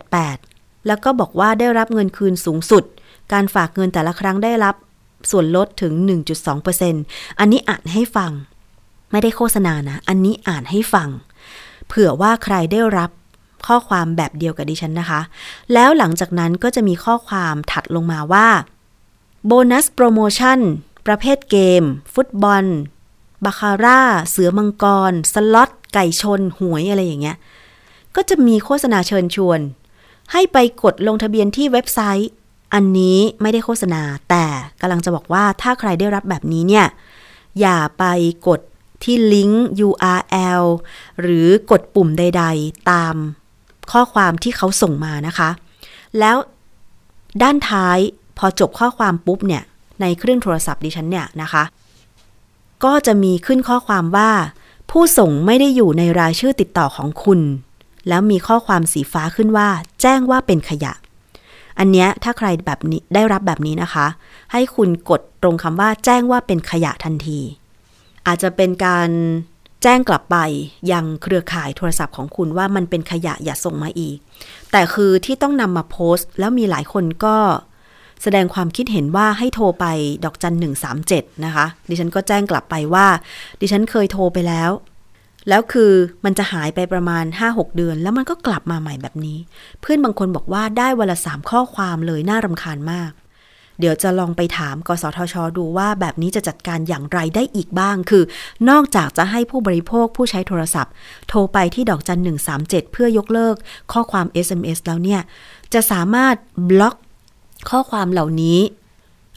S2: 8888 แล้วก็บอกว่าได้รับเงินคืนสูงสุด การฝากเงินแต่ละครั้งได้รับส่วนลดถึง 1.2%อันนี้อ่านให้ฟัง ไม่ได้โฆษณานะ อันนี้อ่านให้ฟัง เผื่อว่าใครได้รับ ข้อความแบบเดียวกับดิฉันนะคะ แล้วหลังจากนั้นก็จะมีข้อความถัดลงมาว่าโบนัสโปรโมชั่น ประเภทเกม ฟุตบอล บาคาร่า เสือมังกร สล็อต ไก่ชน หวยอะไรอย่างเงี้ย ก็จะมีโฆษณาเชิญชวน ให้ไปกดลงทะเบียนที่เว็บไซต์ อันนี้ไม่ได้โฆษณา แต่กำลังจะบอกว่าถ้าใครได้รับแบบนี้เนี่ย อย่าไปกดที่ลิงก์ URL หรือกดปุ่มใด ๆ ตาม ข้อความที่เขาส่งมานะคะ แล้วด้านท้ายพอจบข้อความปุ๊บเนี่ยในเครื่องโทรศัพท์ดิฉันเนี่ยนะคะ ก็จะมีขึ้นข้อความว่า ผู้ส่งไม่ได้อยู่ในรายชื่อติดต่อของคุณ แล้วมีข้อความสีฟ้าขึ้นว่า แจ้งว่าเป็นขยะ อันเนี้ยถ้าใครแบบนี้ได้รับแบบนี้นะคะ ให้คุณกดตรงคำว่าแจ้งว่าเป็นขยะทันที อาจจะเป็นการ แจ้งกลับไปยังเครือข่ายโทรศัพท์ของคุณว่ามันเป็นขยะอย่าส่งมาอีก แต่คือที่ต้องนำมาโพสต์ แล้วมีหลายคนก็แสดงความคิดเห็นว่าให้โทรไปดอกจันหนึ่งสามเจ็ดนะคะ ดิฉันก็แจ้งกลับไปว่า ดิฉันเคยโทรไปแล้ว แล้วคือมันจะหายไปประมาณ 5-6 เดือน แล้วมันก็กลับมาใหม่แบบนี้ เพื่อนบางคนบอกว่าได้วันละสามข้อความเลยน่ารำคาญมาก เดี๋ยวจะลองไปถาม กสทช ดูว่าแบบนี้จะจัดการอย่างไรได้อีกบ้าง คือ นอกจากจะให้ผู้บริโภคผู้ใช้โทรศัพท์ โทรไปที่ดอกจันหนึ่งสามเจ็ดเพื่อยกเลิกข้อความ SMS แล้วเนี่ย จะสามารถบล็อกข้อความเหล่านี้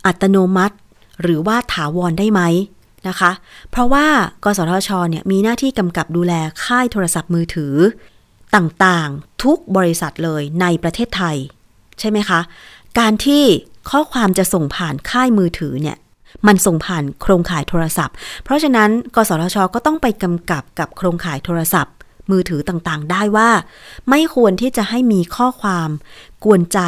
S2: อัตโนมัติ หรือว่าถาวรได้ไหมนะคะ เพราะว่ากสทช เนี่ยมีหน้าที่กำกับดูแลค่ายโทรศัพท์มือถือ ต่างๆ ทุกบริษัทเลยในประเทศไทย ใช่ไหมคะ การที่ ข้อความจะส่งผ่านค่ายมือถือเนี่ยมันส่งผ่านโครงข่ายโทรศัพท์ เพราะฉะนั้น กสทช ก็ต้องไปกำกับกับโครงข่ายโทรศัพท์ มือถือต่างๆ ได้ว่า ไม่ควรที่จะให้มีข้อความ กวนใจ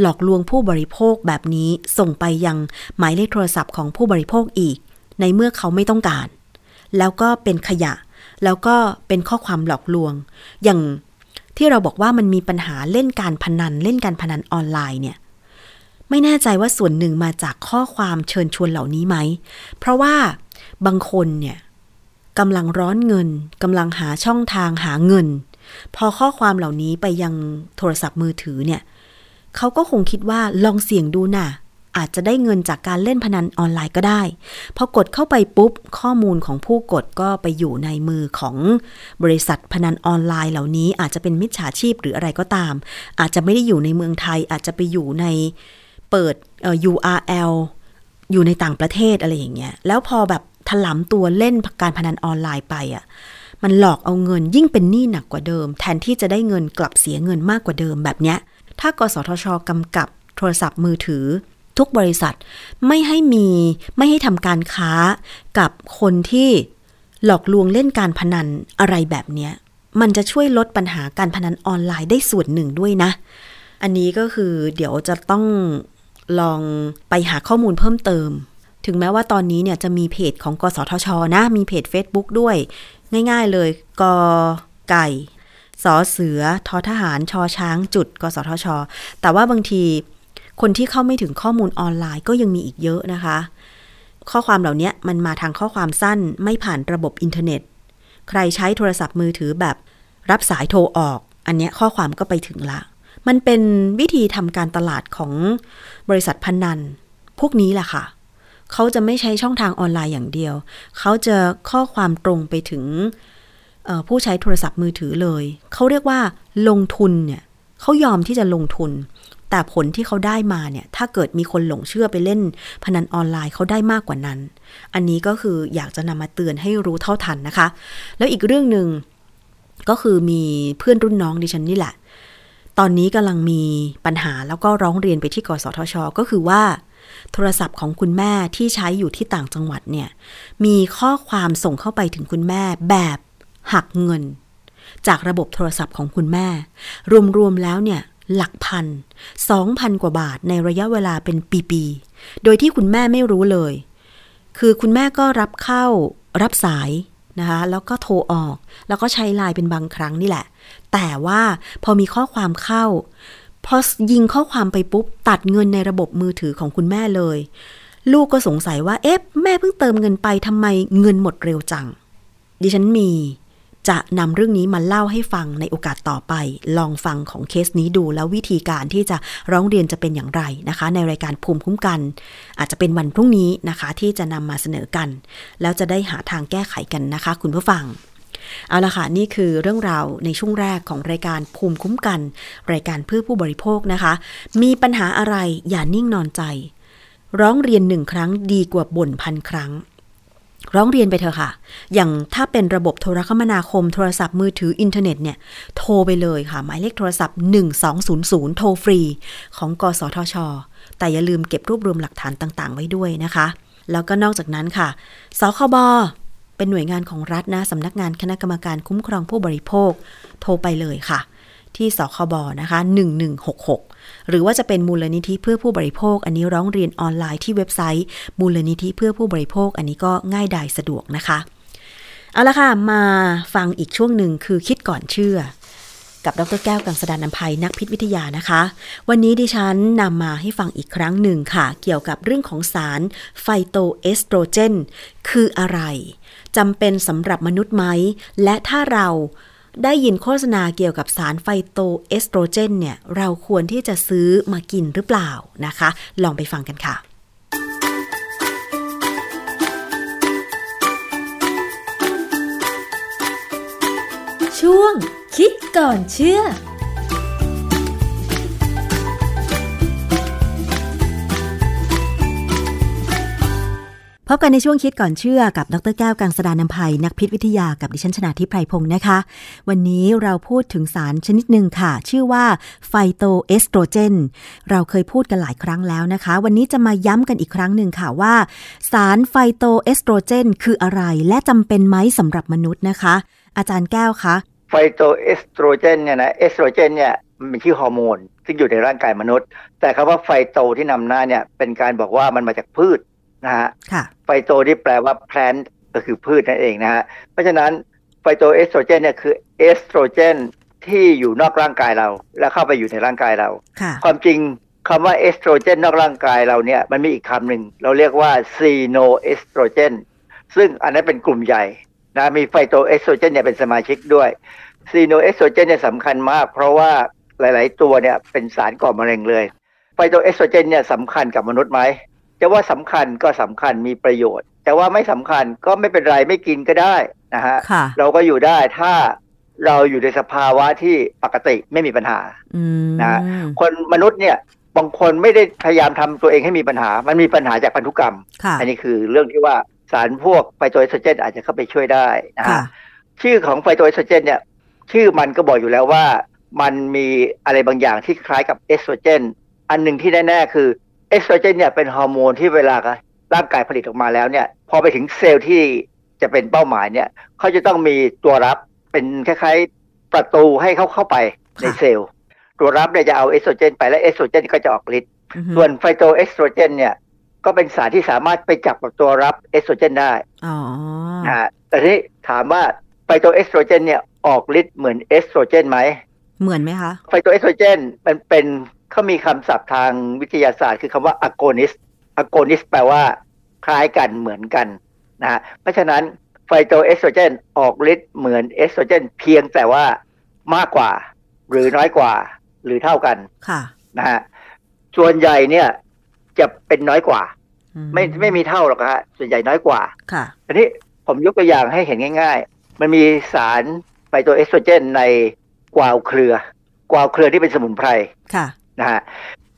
S2: หลอกลวงผู้บริโภคแบบนี้ส่งไปยังหมายเลขโทรศัพท์ของผู้บริโภคอีก ในเมื่อเขาไม่ต้องการ แล้วก็เป็นขยะ แล้วก็เป็นข้อความหลอกลวง อย่างที่เราบอกว่ามันมีปัญหาเล่นการพนันเล่นการพนันออนไลน์เนี่ย ไม่แน่ใจว่าส่วนหนึ่งมาจากข้อความเชิญชวนเหล่านี้ไหม เพราะว่าบางคนเนี่ยกำลังร้อนเงินกำลังหาช่องทางหาเงิน พอข้อความเหล่านี้ไปยังโทรศัพท์มือถือเนี่ยเขาก็คงคิดว่าลองเสี่ยงดูน่ะ อาจจะได้เงินจากการเล่นพนันออนไลน์ก็ได้ พอกดเข้าไปปุ๊บ ข้อมูลของผู้กดก็ไปอยู่ในมือของบริษัทพนันออนไลน์เหล่านี้อาจจะเป็นมิจฉาชีพหรืออะไรก็ตาม อาจจะไม่ได้อยู่ในเมืองไทยอาจจะไปอยู่ใน เปิด URL อยู่ในต่างประเทศอะไรอย่างเงี้ย แล้วพอแบบถลำตัวเล่นการพนันออนไลน์ไปอะ่ะ มันหลอกเอาเงินยิ่งเป็นหนี้หนักกว่าเดิม แทนที่จะได้เงินกลับเสียเงินมากกว่าเดิมแบบเนี้ย ถ้ากสทชกำกับโทรศัพท์มือถือ ทุกบริษัทไม่ให้มีไม่ให้ทำการค้ากับคนที่หลอกลวงเล่นการพนันอะไรแบบเนี้ย มันจะช่วยลดปัญหาการพนันออนไลน์ได้ส่วนหนึ่งด้วยนะ อันนี้ก็คือเดี๋ยวจะต้อง ลองไปหาข้อมูลเพิ่มเติม ถึงแม้ว่าตอนนี้เนี่ยจะมีเพจของกสทช นะ มีเพจ Facebook ด้วย ง่ายๆเลยกไก่สอเสือทอทหารชอช้างจุดกสทช แต่ว่าบางทีคนที่เข้าไม่ถึงข้อมูลออนไลน์ก็ยังมีอีกเยอะนะคะ ข้อความเหล่านี้มันมาทางข้อความสั้นไม่ผ่านระบบอินเทอร์เน็ต ใครใช้โทรศัพท์มือถือแบบรับสายโทรออก อันเนี้ยข้อความก็ไปถึงละ มันเป็นวิธีทำการตลาดของบริษัทพนัน พวกนี้แหละค่ะ เขาจะไม่ใช้ช่องทางออนไลน์อย่างเดียว เขาจะข้อความตรงไปถึงผู้ใช้โทรศัพท์มือถือเลย เขาเรียกว่าลงทุนเนี่ยเขายอมที่จะลงทุน แต่ผลที่เขาได้มาเนี่ย ถ้าเกิดมีคนหลงเชื่อไปเล่น พนันออนไลน์เขาได้มากกว่านั้น อันนี้ก็คืออยากจะนำมาเตือนให้รู้เท่าทันนะคะ แล้วอีกเรื่องหนึ่งก็คือมีเพื่อนรุ่นน้องดิฉันนี่แหละ ตอนนี้กำลังมีปัญหาแล้วก็ร้องเรียนไปที่กสทช ก็คือว่า โทรศัพท์ของคุณแม่ที่ใช้อยู่ที่ต่างจังหวัดเนี่ย มีข้อความส่งเข้าไปถึงคุณแม่แบบหักเงิน จากระบบโทรศัพท์ของคุณแม่ รวมๆแล้วเนี่ยหลักพันสองพันกว่าบาทในระยะเวลาเป็นปีๆ โดยที่คุณแม่ไม่รู้เลย คือคุณแม่ก็รับเข้ารับสายนะคะแล้วก็โทรออก แล้วก็ใช้ไลน์เป็นบางครั้งนี่แหละ แต่ว่าพอมีข้อความเข้าพอยิงข้อความไปปุ๊บ ตัดเงินในระบบมือถือของคุณแม่เลย ลูกก็สงสัยว่าเอ๊ะแม่เพิ่งเติมเงินไปทำไมเงินหมดเร็วจัง ดิฉันมีจะนำเรื่องนี้มาเล่าให้ฟังในโอกาสต่อไป ลองฟังของเคสนี้ดูแล้ววิธีการที่จะร้องเรียนจะเป็นอย่างไรนะคะ ในรายการภูมิคุ้มกัน อาจจะเป็นวันพรุ่งนี้นะคะที่จะนำมาเสนอกัน แล้วจะได้หาทางแก้ไขกันนะคะ คุณผู้ฟัง เอาละค่ะ นี่คือเรื่องราวในช่วงแรกของรายการภูมิคุ้มกัน รายการเพื่อผู้บริโภคนะคะ มีปัญหาอะไรอย่านิ่งนอนใจ ร้องเรียนหนึ่งครั้งดีกว่าบ่นพันครั้ง ร้องเรียนไปเถอะค่ะ อย่างถ้าเป็นระบบโทรคมนาคมโทรศัพท์มือถืออินเทอร์เน็ตเนี่ย โทรไปเลยค่ะ หมายเลขโทรศัพท์ 1200 โทรฟรี ของกสทช แต่อย่าลืมเก็บรวบรวมหลักฐานต่างๆ ไว้ด้วยนะคะ แล้วก็นอกจากนั้นค่ะ สคบ เป็นหน่วยงานของรัฐนะสำนักงานคณะกรรมการคุ้มครองผู้บริโภค โทรไปเลยค่ะ ที่สคบนะคะ 1166 หรือว่าจะเป็นมูลนิธิเพื่อผู้บริโภค อันนี้ร้องเรียนออนไลน์ที่เว็บไซต์ มูลนิธิเพื่อผู้บริโภค อันนี้ก็ง่ายดายสะดวกนะคะ เอาละค่ะ มาฟังอีกช่วงหนึ่งคือคิดก่อนเชื่อกับดร.แก้วกังสดาลอำไพนักพิษวิทยานะคะ วันนี้ดิฉันนำมาให้ฟังอีกครั้งหนึ่งค่ะ เกี่ยวกับเรื่องของสารไฟโตเอสโตรเจน คืออะไร จำเป็นสำหรับมนุษย์ไหม และถ้าเราได้ยินโฆษณาเกี่ยวกับสารไฟโตเอสโตรเจนเนี่ย เราควรที่จะซื้อมากินหรือเปล่านะคะ ลองไปฟังกันค่ะ
S4: ช่วงคิดก่อนเชื่อ
S2: พบกันในช่วงคิดก่อนเชื่อกับดรแก้วกังสดานนภัยนักพิษวิทยากับดิฉันชนาทิพไพรพงศ์นะคะ วันนี้เราพูดถึงสารชนิดหนึ่งค่ะ ชื่อว่าไฟโตเอสโตรเจน เราเคยพูดกันหลายครั้งแล้วนะคะ วันนี้จะมาย้ำกันอีกครั้งหนึ่งค่ะว่า สารไฟโตเอสโตรเจน คืออะไรและจำเป็นไหมสำหรับมนุษย์นะคะ อาจารย์แก้วคะ
S5: ไฟโตเอสโตรเจนเนี่ยนะเอสโตรเจนเนี่ยมันเป็นชื่อฮอร์โมนซึ่งอยู่ในร่างกายมนุษย์ แต่คำว่าไฟโตที่นำหน้าเนี่ยเป็นการบอกว่ามันมาจากพืช นะฮะ
S2: ค่ะ
S5: ไฟโตที่แปลว่า plant ก็คือพืชนั่นเองนะฮะเพราะฉะนั้นไฟโตเอสโตรเจนเนี่ยคือเอสโตรเจนที่อยู่นอกร่างกายเรา แล้วเข้าไปอยู่ในร่างกายเรา
S2: ค่ะ
S5: ความจริงคำว่าเอสโตรเจนนอกร่างกายเราเนี่ยมันมีอีกคำหนึ่งเราเรียกว่าซีโนเอสโตรเจนซึ่งอันนั้นเป็นกลุ่มใหญ่นะมีไฟโตเอสโตรเจนเนี่ยเป็นสมาชิกด้วยซีโนเอสโตรเจนเนี่ยสำคัญมาก เพราะว่าหลาย ๆ ตัวเนี่ยเป็นสารก่อมะเร็งเลยไฟโตเอสโตรเจนเนี่ยสำคัญกับมนุษย์ไหม จะว่าสำคัญก็สำคัญมีประโยชน์ แต่ว่าไม่สำคัญก็ไม่เป็นไรไม่กินก็ได้นะฮะ
S2: ค่ะ
S5: เราก็อยู่ได้ถ้าเราอยู่ในสภาวะที่ปกติไม่มีปัญหา
S2: อืม
S5: นะคนมนุษย์เนี่ยบางคนไม่ได้พยายามทำตัวเองให้มีปัญหา มันมีปัญหาจากพันธุกรรม
S2: ค่ะ
S5: อันนี้คือเรื่องที่ว่าสารพวกไฟโตเอสโตรเจนอาจจะเข้าไปช่วยได้นะ
S2: ค่ะ
S5: ฮะชื่อของไฟโตเอสโตรเจนเนี่ย ชื่อมันก็บอกอยู่แล้วว่า มันมีอะไรบางอย่างที่คล้ายกับเอสโตรเจน อันหนึ่งที่แน่ ๆ คือ เอสโตรเจนเนี่ยเป็นฮอร์โมนที่เวลาร่างกายผลิตออกมาแล้วเนี่ย พอไปถึงเซลล์ที่จะเป็นเป้าหมายเนี่ยเขาจะต้องมีตัวรับเป็นคล้ายๆประตูให้เขาเข้าไปในเซลล์ ตัวรับเนี่ยจะเอาเอสโตรเจนไปและเอสโตรเจนก็จะออกฤทธิ์
S2: อือฮึ
S5: ส่วนไฟโตเอสโตรเจนเนี่ยก็เป็นสารที่สามารถไปจับกับตัวรับเอสโตรเจนได้
S2: อ๋อ
S5: นะฮะแต่ทีนี้ถามว่าไฟโตเอสโตรเจนเนี่ยออกฤทธิ์เหมือนเอสโตรเจนไหม
S2: เหมือนไหมคะ
S5: ไฟโตเอสโตรเจนมันเป็น เขามีคำศัพท์ทางวิทยาศาสตร์ คือคำว่า agonist agonist แปลว่า คล้ายกันเหมือนกันนะฮะเพราะฉะนั้นไฟโตเอสโตรเจนออกฤทธิ์เหมือนเอสโตรเจนเพียงแต่ว่ามากกว่า หรือน้อยกว่า หรือเท่ากัน
S2: ค่ะ
S5: นะฮะส่วนใหญ่เนี่ยจะเป็นน้อยกว่า
S2: อืม
S5: ไม่ไม่มีเท่าหรอกฮะส่วนใหญ่น้อยกว่า
S2: ค่ะ
S5: อันนี้ผมยกตัวอย่างให้เห็นง่าย ๆ มันมีสารไฟโตเอสโตรเจนในกวาวเครือกวาวเครือที่เป็นสมุนไพร
S2: ค่ะ
S5: นะฮะ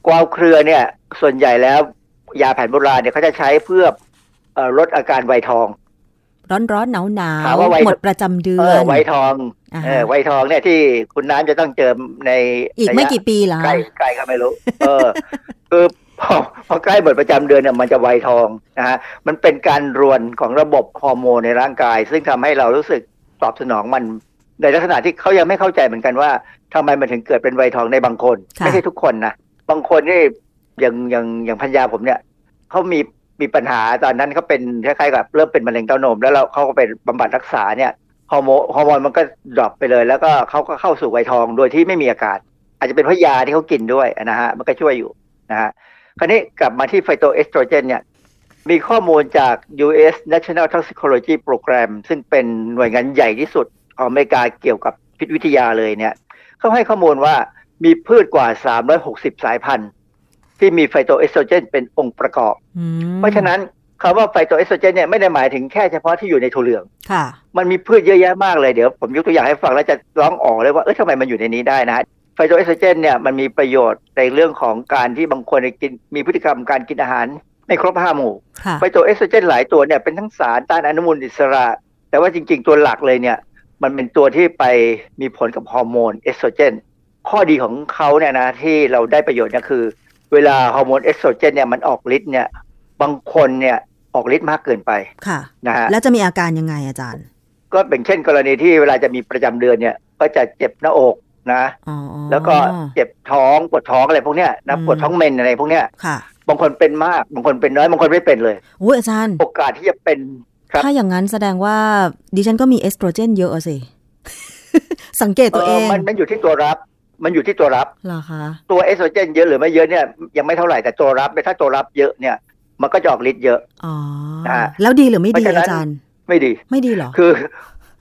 S5: กวาวเครือเนี่ย ส่วนใหญ่แล้วยาแผนโบราณเนี่ยเขาจะใช้เพื่อเอ่อลดอาการไวทอง
S2: ร้อนร้อนหนาวหนาว
S5: ถามว่าไว
S2: หมดประจำเดื
S5: เอ
S2: อ
S5: อนไวทอง
S2: อ่าฮะ
S5: เออไวทองเนี่ยที่คุณน้ำจะต้องเจอใน
S2: อีกไม่กี่ปีเหรอ
S5: ใกล้ใกล้ก็ไม่รู้ เออคือพอพอใกล้หมดประจำเดือนเนี่ยมันจะไวทองนะฮะมันเป็นการรวนของระบบฮอร์โมนในร่างกาย ซึ่งทำให้เรารู้สึกตอบสนองมันในลักษณะที่เขายังไม่เข้าใจเหมือนกันว่า ทำไมมันถึงเกิดเป็นวัยทองในบางคน
S2: ค่ะ
S5: ไม่ใช่ทุกคนนะบางคนนี่อย่างอย่างอย่างภรรยาผมเนี่ยเขามีมีปัญหาตอนนั้นเขาเป็นคล้ายๆกับเริ่มเป็นมะเร็งเต้านม แล้วเราเขาก็ไปบำบัดรักษาเนี่ยฮอร์โมนฮอร์โมนมันก็ drop ไปเลย แล้วก็เขาก็เข้าสู่วัยทองโดยที่ไม่มีอาการอาจจะเป็นเพราะยาที่เขากินด้วยนะฮะมันก็ช่วยอยู่นะฮะคราวนี้กลับมาที่ไฟโตเอสโตรเจนเนี่ยมีข้อมูลจาก U.S. National Toxicology Program ซึ่งเป็นหน่วยงานใหญ่ที่สุดของอเมริกาเกี่ยวกับพิษวิทยาเลยเนี่ย เขาให้ข้อมูลว่ามีพืชกว่า 360 สายพันธุ์ ที่มีไฟโตเอสโตรเจนเป็นองค์ประกอบ
S2: อืม
S5: เพราะฉะนั้นคำว่าไฟโตเอสโตรเจนเนี่ยไม่ได้หมายถึงแค่เฉพาะที่อยู่ในถั่วเหลือง
S2: ค่ะ
S5: มันมีพืชเยอะแยะมากเลยเดี๋ยวผมยกตัวอย่างให้ฟังแล้วจะร้องอ๋อเลยว่าเออทำไมมันอยู่ในนี้ได้นะไฟโตเอสโตรเจนเนี่ยมันมีประโยชน์ในเรื่องของการที่บางคนกินมีพฤติกรรมการกินอาหารไม่ครบห้าหมู่
S2: ค่ะ
S5: ไฟโตเอสโตรเจนหลายตัวเนี่ยเป็นทั้งสารต้านอนุมูลอิสระ แต่ว่าจริง ๆ ตัวหลักเลยเนี่ย มันเป็นตัวที่ไปมีผลกับฮอร์โมนเอสโตรเจน ข้อดีของเขาเนี่ยนะที่เราได้ประโยชน์เนี่ยคือ เวลาฮอร์โมนเอสโตรเจนเนี่ยมันออกฤทธิ์เนี่ยบางคนเนี่ยออกฤทธิ์มากเกินไป
S2: ค่ะ
S5: นะฮะ
S2: แล้วจะมีอาการยังไงอาจารย์
S5: ก็เป็นเช่นกรณีที่เวลาจะมีประจำเดือนเนี่ย ก็จะเจ็บหน้าอกนะ
S2: อ๋อ
S5: แล้วก็เจ็บท้องปวดท้องอะไรพวกเนี้ยนะ
S2: อืม
S5: ปวดท้องเมนส์อะไรพวกเนี้ย
S2: ค่ะ
S5: บางคนเป็นมากบางคนเป็นน้อยบางคนไม่เป็นเลย
S2: อุ้ยอาจารย์
S5: โอกาสที่จะเป็นครับ
S2: ถ้าอย่างนั้นแสดงว่าดิฉันก็มีเอสโตรเจนเยอะอะสิ สังเกตตัวเอง
S5: มันมันอยู่ที่ตัวรับ มันอยู่ที่ตัวรับ
S2: เหรอคะ
S5: ตัวเอสโตรเจนเยอะหรือไม่เยอะเนี่ยยังไม่เท่าไหร่แต่ตัวรับเนี่ยถ้าตัวรับเยอะเนี่ย มันก็จะออกฤทธิ์เยอะ
S2: อ๋อ
S5: อ่า
S2: แล้วดีหรือไม่ดี
S5: เพราะฉะนั้น
S2: อาจารย์
S5: ไม่ดี
S2: ไม่ดีเหรอ
S5: คือ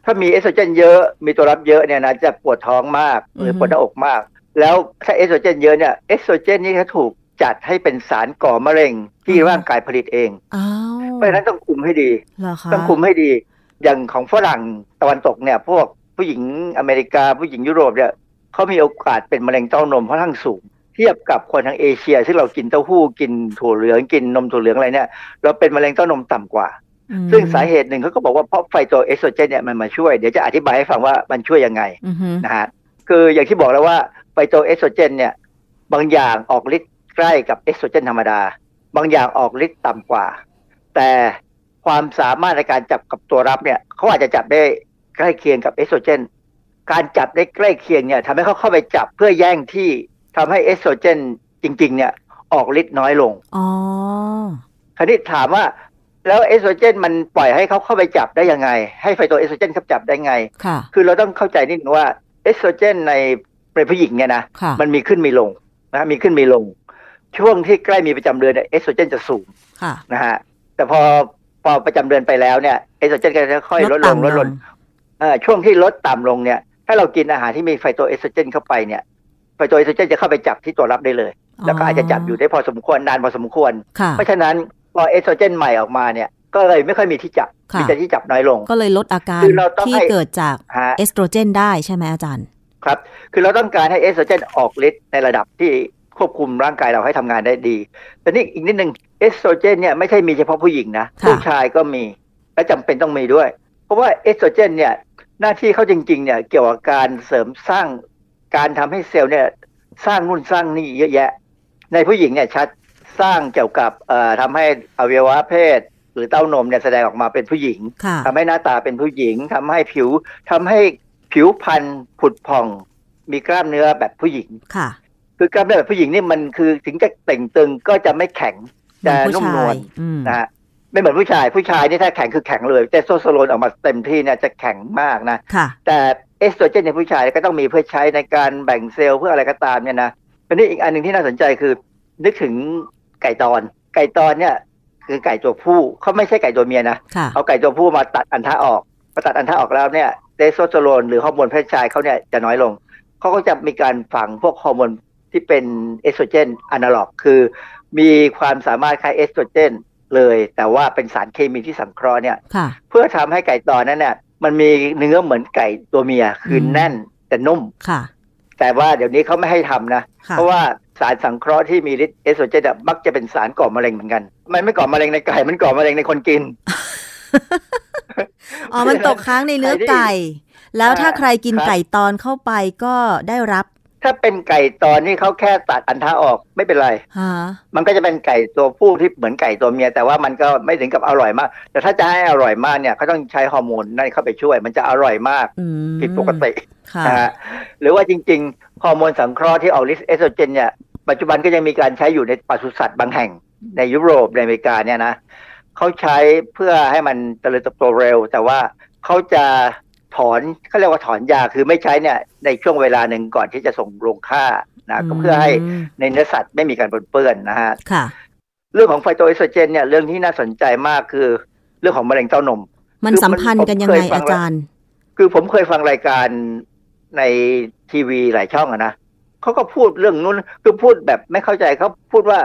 S5: ถ้ามีเอสโตรเจนเยอะมีตัวรับเยอะเนี่ยนะจะปวดท้องมากหรืออื
S2: อฮึ
S5: ปวดหน้าอกมาก แล้วถ้าเอสโตรเจนเยอะเนี่ยเอสโตรเจนนี่เขาถูก จัดให้เป็นสารก่อมะเร็งที่ร่างกายผลิตเอง
S2: อ้าว
S5: เพราะฉะนั้นต้องคุมให้ดี
S2: เหรอคะ
S5: ต้องคุมให้ดี อย่างของฝรั่งตะวันตกเนี่ย พวกผู้หญิงอเมริกาผู้หญิงยุโรปเนี่ยเขามีโอกาสเป็นมะเร็งเต้านมค่อนข้างสูง เทียบกับคนทางเอเชีย ซึ่งเรากินเต้าหู้กินถั่วเหลืองกินนมถั่วเหลืองอะไรเนี่ย เราเป็นมะเร็งเต้านมต่ำกว่า
S2: อืม
S5: ซึ่งสาเหตุหนึ่งเขาก็บอกว่าเพราะไฟโตเอสโตรเจนเนี่ยมันมาช่วย เดี๋ยวจะอธิบายให้ฟังว่ามันช่วยยังไง
S2: อือฮึ
S5: นะฮะคืออย่างที่บอกแล้วว่าไฟโตเอสโตรเจนเนี่ยบางอย่างออกฤทธิ์ ใกล้กับเอสโตรเจนธรรมดา บางอย่างออกฤทธิ์ต่ำกว่า แต่ความสามารถในการจับกับตัวรับเนี่ยเขาอาจจะจับได้ใกล้เคียงกับเอสโตรเจน การจับได้ใกล้เคียงเนี่ยทำให้เขาเข้าไปจับเพื่อแย่งที่ทำให้เอสโตรเจนจริง ๆ เนี่ยออกฤทธิ์น้อยลง
S2: อ๋อ
S5: คราวนี้ถามว่าแล้วเอสโตรเจนมันปล่อยให้เขาเข้าไปจับได้ยังไง ให้ไฟโตเอสโตรเจนเขาจับได้ไง
S2: ค่ะ
S5: คือเราต้องเข้าใจนิดนึงว่าเอสโตรเจนในเป็นผู้หญิงเนี่ยนะ
S2: ค่ะ
S5: มันมีขึ้นมีลงนะมีขึ้นมีลง ช่วงที่ใกล้มีประจำเดือนเนี่ยเอสโตรเจนจะสูง
S2: ค่ะ
S5: นะฮะแต่พอพอประจำเดือนไปแล้วเนี่ยเอสโตรเจนก็จะค่อยลดลงลดลงเอ่อช่วงที่ลดต่ำลงเนี่ยถ้าเรากินอาหารที่มีไฟโตเอสโตรเจนเข้าไปเนี่ยไฟโตเอสโตรเจนจะเข้าไปจับที่ตัวรับได้เลย แล้วก็อาจจะจับอยู่ได้พอสมควรนานพอสมควร
S2: ค่ะ
S5: เพราะฉะนั้นพอเอสโตรเจนใหม่ออกมาเนี่ยก็เลยไม่ค่อยมีที่จับ
S2: ค่ะ
S5: มีแต่ที่จับน้อยลง
S2: ก็เลยลดอาการ
S5: คือเราต้อง
S2: ที่
S5: ให้
S2: เกิดจาก
S5: ฮะ
S2: เอสโตรเจนได้ใช่ไหมอาจารย์
S5: ครับ คือเราต้องการให้เอสโตรเจนออกฤทธิ์ในระดับที่ ควบคุมร่างกายเราให้ทำงานได้ดีแต่นี่อีกนิดนึงเอสโตรเจนเนี่ยไม่ใช่มีเฉพาะผู้หญิงนะ
S2: ค่ะ
S5: ผู้ชายก็มีและจำเป็นต้องมีด้วย เพราะว่าเอสโตรเจนเนี่ยหน้าที่เขาจริง ๆ เนี่ยเกี่ยวกับการเสริมสร้างการทำให้เซลล์เนี่ยสร้างนู่นสร้างนี่เยอะแยะ ในผู้หญิงเนี่ยชัดสร้างเกี่ยวกับเอ่อทำให้อวัยวะเพศ หรือเต้านมเนี่ยแสดงออกมาเป็นผู้หญิง
S2: ค่ะ
S5: ทำให้หน้าตาเป็นผู้หญิงทำให้ผิวทำให้ผิวพรรณผุดผ่อง มีกล้ามเนื้อแบบผู้หญิง
S2: ค่ะ
S5: คือกล้ามเนื้อแบบผู้หญิงนี่มันคือถึงจะเต่งตึงก็จะไม่แข็งจะ
S2: เหมือน
S5: นุ่ม
S2: ผู้
S5: น
S2: ชา
S5: วยล
S2: อืม
S5: นะฮะไม่เหมือนผู้ชายผู้ชายนี่ถ้าแข็งคือแข็งเลยแต่เทสโทสเตอโรนออกมาเต็มที่เนี่ยจะแข็งมากนะ
S2: ค่ะ
S5: แต่เอสโตรเจนในผู้ชายก็ต้องมีเพื่อใช้ในการแบ่งเซลล์เพื่ออะไรก็ตามเนี่ยนะอันนี้อีกอันหนึ่งที่น่าสนใจคือ นึกถึงไก่ตอน ไก่ตอนเนี่ยคือไก่ตัวผู้เขาไม่ใช่ไก่ตัวเมียนะ
S2: ค่ะ
S5: เอาไก่ตัวผู้มาตัดอัณฑะออกพอตัดอัณฑะออกแล้วเนี่ยเทสโทสเตอโรนหรือฮอร์โมนเพศชายเขาเนี่ยจะน้อยลงเขาก็จะมีการฝังพวกฮอร์โมน ที่เป็นเอสโตรเจนอนาล็อก คือมีความสามารถคล้ายเอสโตรเจนเลย แต่ว่าเป็นสารเคมีที่สังเคราะห์เนี่ย
S2: ค่ะ
S5: เพื่อทำให้ไก่ตอนนั้นเนี่ยมันมีเนื้อเหมือนไก่ตัวเมียคืออ
S2: ม
S5: แน่นแต่นุ่ม
S2: ค่ะ
S5: แต่ว่าเดี๋ยวนี้เขาไม่ให้ทำนะ
S2: ค่ะ
S5: เพราะว่าสารสังเคราะห์ที่มีฤทธิ์เอสโตรเจนอะมักจะเป็นสารก่อมะเร็งเหมือนกัน มันไม่ก่อมะเร็งในไก่ มันก่อมะเร็งในคนกิน
S2: อ๋อ มันตกค้างในเนื้อไก่ แล้วถ้าใครกิน
S5: ครับ
S2: ไก่ตอนเข้าไปก็ได้รับ
S5: ถ้าเป็นไก่ตอนนี่เขาแค่ตัดอันทะออกไม่เป็นไร
S2: ฮะ
S5: มันก็จะเป็นไก่ตัวผู้ที่เหมือนไก่ตัวเมีย แต่ว่ามันก็ไม่ถึงกับอร่อยมาก แต่ถ้าจะให้อร่อยมากเนี่ยเขาต้องใช้ฮอร์โมนนั่นเข้าไปช่วย มันจะอร่อยมาก
S2: อืม
S5: ผิดปกติ
S2: ค่ะ
S5: นะฮะหรือว่าจริง ๆ ฮอร์โมนสังเคราะห์ที่ออกฤทธิ์เอสโตรเจนเนี่ยปัจจุบันก็ยังมีการใช้อยู่ในปศุสัตว์บางแห่ง ในยุโรปในอเมริกาเนี่ยนะเขาใช้เพื่อให้มันเจริญเติบโตเร็ว แต่ว่าเขาจะ ถอนเขาเรียกว่าถอนยาคือไม่ใช้เนี่ยในช่วงเวลาหนึ่งก่อนที่จะส่งโรงฆ่านะก็เพื่อให้
S2: ม
S5: ในเนื้อสัตว์ไม่มีการปนเปื้อนนะฮะ
S2: ค่ะ
S5: เรื่องของไฟโตเอสโตรเจนเนี่ยเรื่องที่น่าสนใจมากคือ เรื่องของมะเร็งเต้านม
S2: มันสัมพันธ์กันยังไงอาจารย์
S5: คือผมเคยฟังรายการในทีวีหลายช่องอะนะเขาก็พูดเรื่องนู้นคือพูดแบบไม่เข้าใจเขาพูดว่า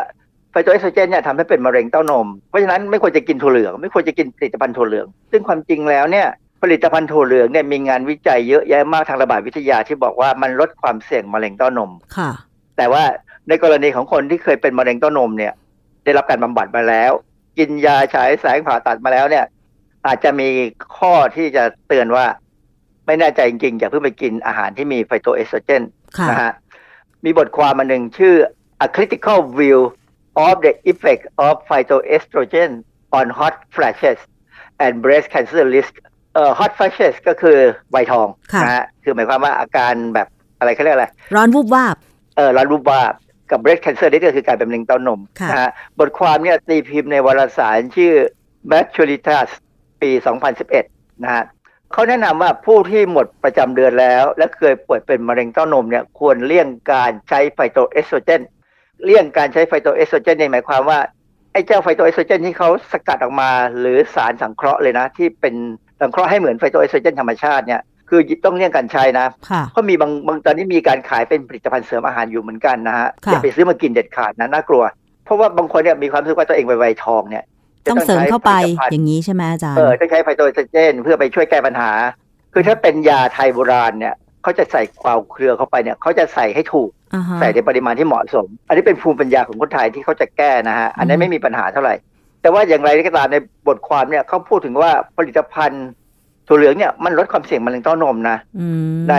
S5: ไฟโตเอสโตรเจนเนี่ยทำให้เป็นมะเร็งเต้านม เพราะฉะนั้นไม่ควรจะกินถั่วเหลือง ไม่ควรจะกินผลิตภัณฑ์ถั่วเหลือง ซึ่งความจริงแล้วเนี่ย ผลิตภัณฑ์ถั่วเหลืองเนี่ยมีงานวิจัยเยอะแยะมากทางระบาดวิทยาที่บอกว่ามันลดความเสี่ยงมะเร็งเต้านม
S2: ค่ะ
S5: แต่ว่าในกรณีของคนที่เคยเป็นมะเร็งเต้านมเนี่ย ได้รับการบำบัดมาแล้ว กินยาฉายแสงผ่าตัดมาแล้วเนี่ย อาจจะมีข้อที่จะเตือนว่า ไม่แน่ใจจริงๆอย่าเพิ่งไปกินอาหารที่มีไฟโตเอสโตรเจน
S2: ค่ะ
S5: นะฮะมีบทความมาหนึ่งชื่อ A Critical View of the Effect of Phytoestrogen on Hot Flashes and Breast Cancer Risk เอ่อ Hot Flashes ก็คือไวยทอง
S2: ค่ะ
S5: นะฮะคือหมายความว่าอาการแบบอะไรเขาเรียกอะไร
S2: ร้อนวูบวาบ
S5: เออร้อนวูบวาบกับ breast cancer นี่ก็คือการเป็นมะเร็งเต้านม
S2: ค่ะ
S5: นะฮะบทความเนี่ยตีพิมพ์ในวารสารชื่อ Maturitas ปี 2011 นะฮะเขาแนะนำว่าผู้ที่หมดประจำเดือนแล้ว และเคยป่วยเป็นมะเร็งเต้านมเนี่ยควรเลี่ยงการใช้ไฟโตเอสโตรเจนเลี่ยงการใช้ไฟโตเอสโตรเจนเนี่ยหมายความว่าไอ้เจ้าไฟโตเอสโตรเจนที่เขาสกัดออกมา หรือสารสังเคราะห์เลยนะ ที่เป็น สังเคราะห์ให้เหมือนไฟโตเอสโตรเจนธรรมชาติเนี่ยคือต้องเลี่ยงการใช้นะ
S2: ค่ะ
S5: เพราะมีบางบางตอนนี้มีการขายเป็นผลิตภัณฑ์เสริมอาหารอยู่เหมือนกันนะฮะ
S2: ค่ะ
S5: อย่าไปซื้อมากินเด็ดขาดนะน่ากลัว เพราะว่าบางคนเนี่ยมีความรู้สึกว่าตัวเองไปไวทองเนี่ยจะ
S2: ต้องเสริมเข้าไป
S5: ใช้ผลิตภัณฑ์
S2: อย่างนี้ใช่ไหมอาจารย์
S5: เออต้องใช้ไฟโตเอสโตรเจนเพื่อไปช่วยแก้ปัญหา คือถ้าเป็นยาไทยโบราณเนี่ยเขาจะใส่ควาวเครือเข้าไปเนี่ยเขาจะใส่ให้ถูก
S2: อ่าฮะ
S5: ใส่ในปริมาณที่เหมาะสม อันนี้เป็นภูมิปัญญาของคนไทยที่เขาจะแก้นะฮะอันนี้
S2: อืม
S5: ไม่มีปัญหาเท่าไหร่ แต่ว่าอย่างไรก็ตามในบทความเนี่ยเขาพูดถึงว่าผลิตภัณฑ์ถั่วเหลืองเนี่ยมันลดความเสี่ยงมะเร็งเต้านมนะ
S2: อืม
S5: ใน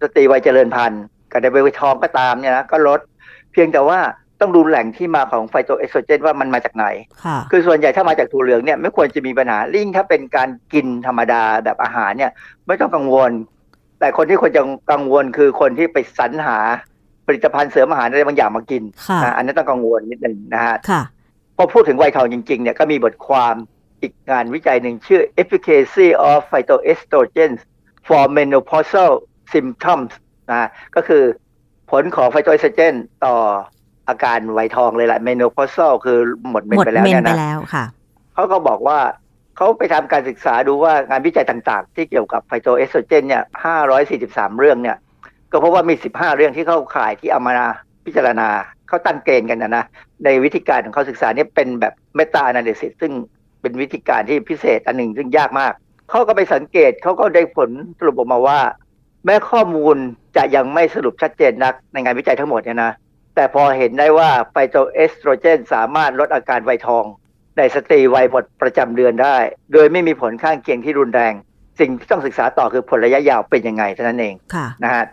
S5: สตรีวัยเจริญพันธุ์กับในวัยทองก็ตามเนี่ยนะก็ลด เพียงแต่ว่าต้องดูแหล่งที่มาของไฟโตเอสโตรเจนว่ามันมาจากไหน
S2: ค่ะ
S5: คือส่วนใหญ่ถ้ามาจากถั่วเหลืองเนี่ยไม่ควรจะมีปัญหาลิ่งถ้าเป็นการกินธรรมดาแบบอาหารเนี่ย ไม่ต้องกังวล แต่คนที่ควรจะกังวลคือคนที่ไปสรรหาผลิตภัณฑ์เสริมอาหารอะไรบางอย่างมากิน
S2: ค่ะ
S5: นะอันนี้ต้องกังวลนิดหนึ่งนะฮะ
S2: ค่ะ
S5: พอพูดถึงวัยทองจริงๆเนี่ยก็มีบทความอีกงานวิจัยหนึ่งชื่อ efficacy of phytoestrogens for menopausal symptoms นะก็คือผลของไฟโตเอสโตรเจนต่ออาการวัยทองเลยแหละ menopausal คือหมดเมน
S2: หมด
S5: ไปแล้ว
S2: เมน
S5: เนี่ย
S2: ไป
S5: นะ
S2: แล้วค่ะ
S5: เขาก็บอกว่าเขาไปทำการศึกษาดูว่างานวิจัยต่างๆ ที่เกี่ยวกับไฟโตเอสโตรเจนเนี่ย 543 เรื่องเนี่ย ก็เพราะว่ามี 15 เรื่องที่เข้าข่ายที่เอามา พิจารณาเขาตั้งเกณฑ์กันนะนะในวิธีการของเขาศึกษาเนี่ยเป็นแบบเมตา a นาลิซิสซึ่งเป็นวิธีการที่พิเศษอันหนึ่งซึ่งยากมากเขาก็ไปสังเกตเขาก็ได้ผลสรุปออกมาว่า แม้ข้อมูลจะยังไม่สรุปชัดเจนนักในงานวิจัยทั้งหมดเนี่ยนะแต่พอเห็นได้ว่าไฟโตเอสโตรเจน สามารถลดอาการวัยทอง ในสตรีวัยหมดประจำเดือนได้ โดยไม่มีผลข้างเคียงที่รุนแรง สิ่งที่ต้องศึกษาต่อคือผลระยะยาวเป็นยังไงเท่านั้นเอง
S2: ค่ะ
S5: นะฮะ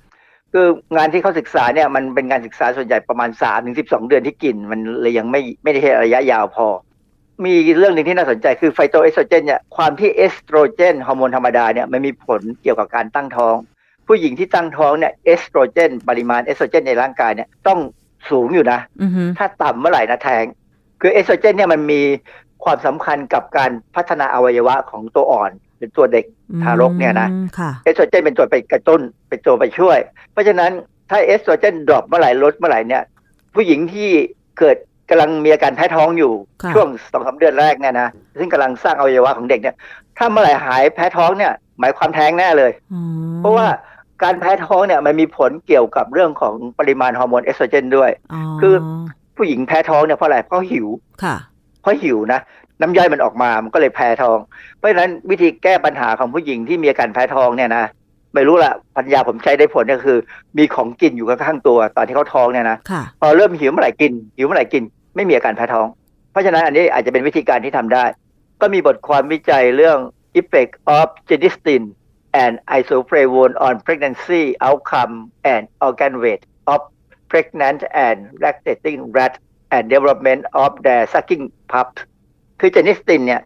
S5: คืองานที่เขาศึกษาเนี่ยมันเป็นการศึกษาส่วนใหญ่ประมาณ3 ถึงสิบเดือนที่กิน มันเลยยังไม่ไม่ได้ระยะยาวพอ มีเรื่องหนึ่งที่น่าสนใจคือไฟโตเอสโตรเจนเนี่ยความที่เอสโตรเจนฮอร์โมนธรรมดาเนี่ยมันมีผลเกี่ยวกับการตั้งท้อง ผู้หญิงที่ตั้งท้องเนี่ยเอสโตรเจน ปริมาณเอสโตรเจนในร่างกายเนี่ยต้องสูงอยู่นะ
S2: อือฮึ
S5: ถ้าต่ำเมื่อไหร่นะแท้งคือเอสโตรเจนเนี่ยมันมีความสำคัญกับการพัฒนาอวัยวะของตัวอ่อน หรือตัวเด็กทารกเนี่ยนะ
S2: อืมค่ะ
S5: เอสโตรเจนเป็นตัวไปกระตุ้นเป็นตัวไปช่วย เพราะฉะนั้นถ้าเอสโตรเจน drop เมื่อไหร่ลดเมื่อไหร่เนี่ยผู้หญิงที่เกิดกำลังมีอาการแพ้ท้องอยู่
S2: ค่ะ
S5: ช่วงสองสามเดือนแรกเนี่ยนะซึ่งกำลังสร้างอวัยวะของเด็กเนี่ยถ้าเมื่อไหร่หายแพ้ท้องเนี่ย หมายความแท้งแน่เลย
S2: อืม
S5: เพราะว่าการแพ้ท้องเนี่ยมันมีผลเกี่ยวกับเรื่องของปริมาณฮอร์โมนเอสโตรเจนด้วย คือผู้หญิงแพ้ท้องเนี่ยเพราะอะไรเพราะหิว
S2: ค่ะ
S5: เพราะหิวนะ น้ำย่อยมันออกมา มันก็เลยแพ้ท้อง เพราะฉะนั้นวิธีแก้ปัญหาของผู้หญิงที่มีอาการแพ้ท้องเนี่ยนะไม่รู้ละปัญญาผมใช้ได้ผลก็คือ มีของกินอยู่ข้างๆตัว ตอนที่เขาท้องเนี่ยนะ
S2: ค่ะ
S5: พอเริ่มหิวเมื่อไหร่กินหิวเมื่อไหร่กิน ไม่มีอาการแพ้ท้อง เพราะฉะนั้นอันนี้อาจจะเป็นวิธีการที่ทำได้ ก็มีบทความวิจัยเรื่อง effect of genistein and isoflavone on pregnancy outcome and organ weight of pregnant and lactating rat and development of their sucking pups คือเจนิสตินเนี่ย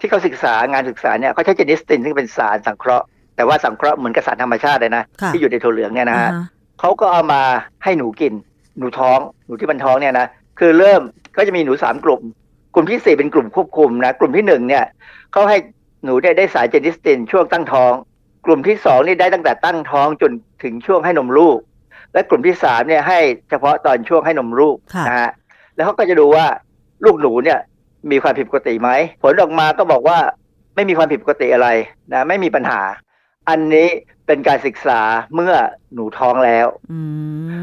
S5: ที่เขาศึกษางานศึกษาเนี่ยเขาใช้เจนิสตินซึ่งเป็นสารสังเคราะห์ แต่ว่าสังเคราะห์เหมือนกับสารธรรมชาติเลยนะ
S2: ค่ะ
S5: ที่อยู่ในถั่วเหลืองเนี่ยนะฮะ
S2: อ่าฮะ
S5: เขาก็เอามาให้หนูกิน หนูท้องหนูที่มันท้องเนี่ยนะคือเริ่มก็จะมีหนูสามกลุ่ม กลุ่มที่สี่เป็นกลุ่มควบคุมนะกลุ่มที่หนึ่งเนี่ยเขาให้หนูได้ได้สารเจนิสตินช่วงตั้งท้อง กลุ่มที่สองนี่ได้ตั้งแต่ตั้งท้องจนถึงช่วงให้นมลูก และกลุ่มที่สามเนี่ยให้เฉพาะตอนช่วงให้นมลูก
S2: ค่ะ
S5: นะฮะแล้วเขาก็จะดูว่าลูกหนูเนี่ย มีความผิดปกติไหม ผลออกมาก็บอกว่าไม่มีความผิดปกติอะไรนะไม่มีปัญหา อันนี้เป็นการศึกษาเมื่อหนูท้องแล้ว
S2: อื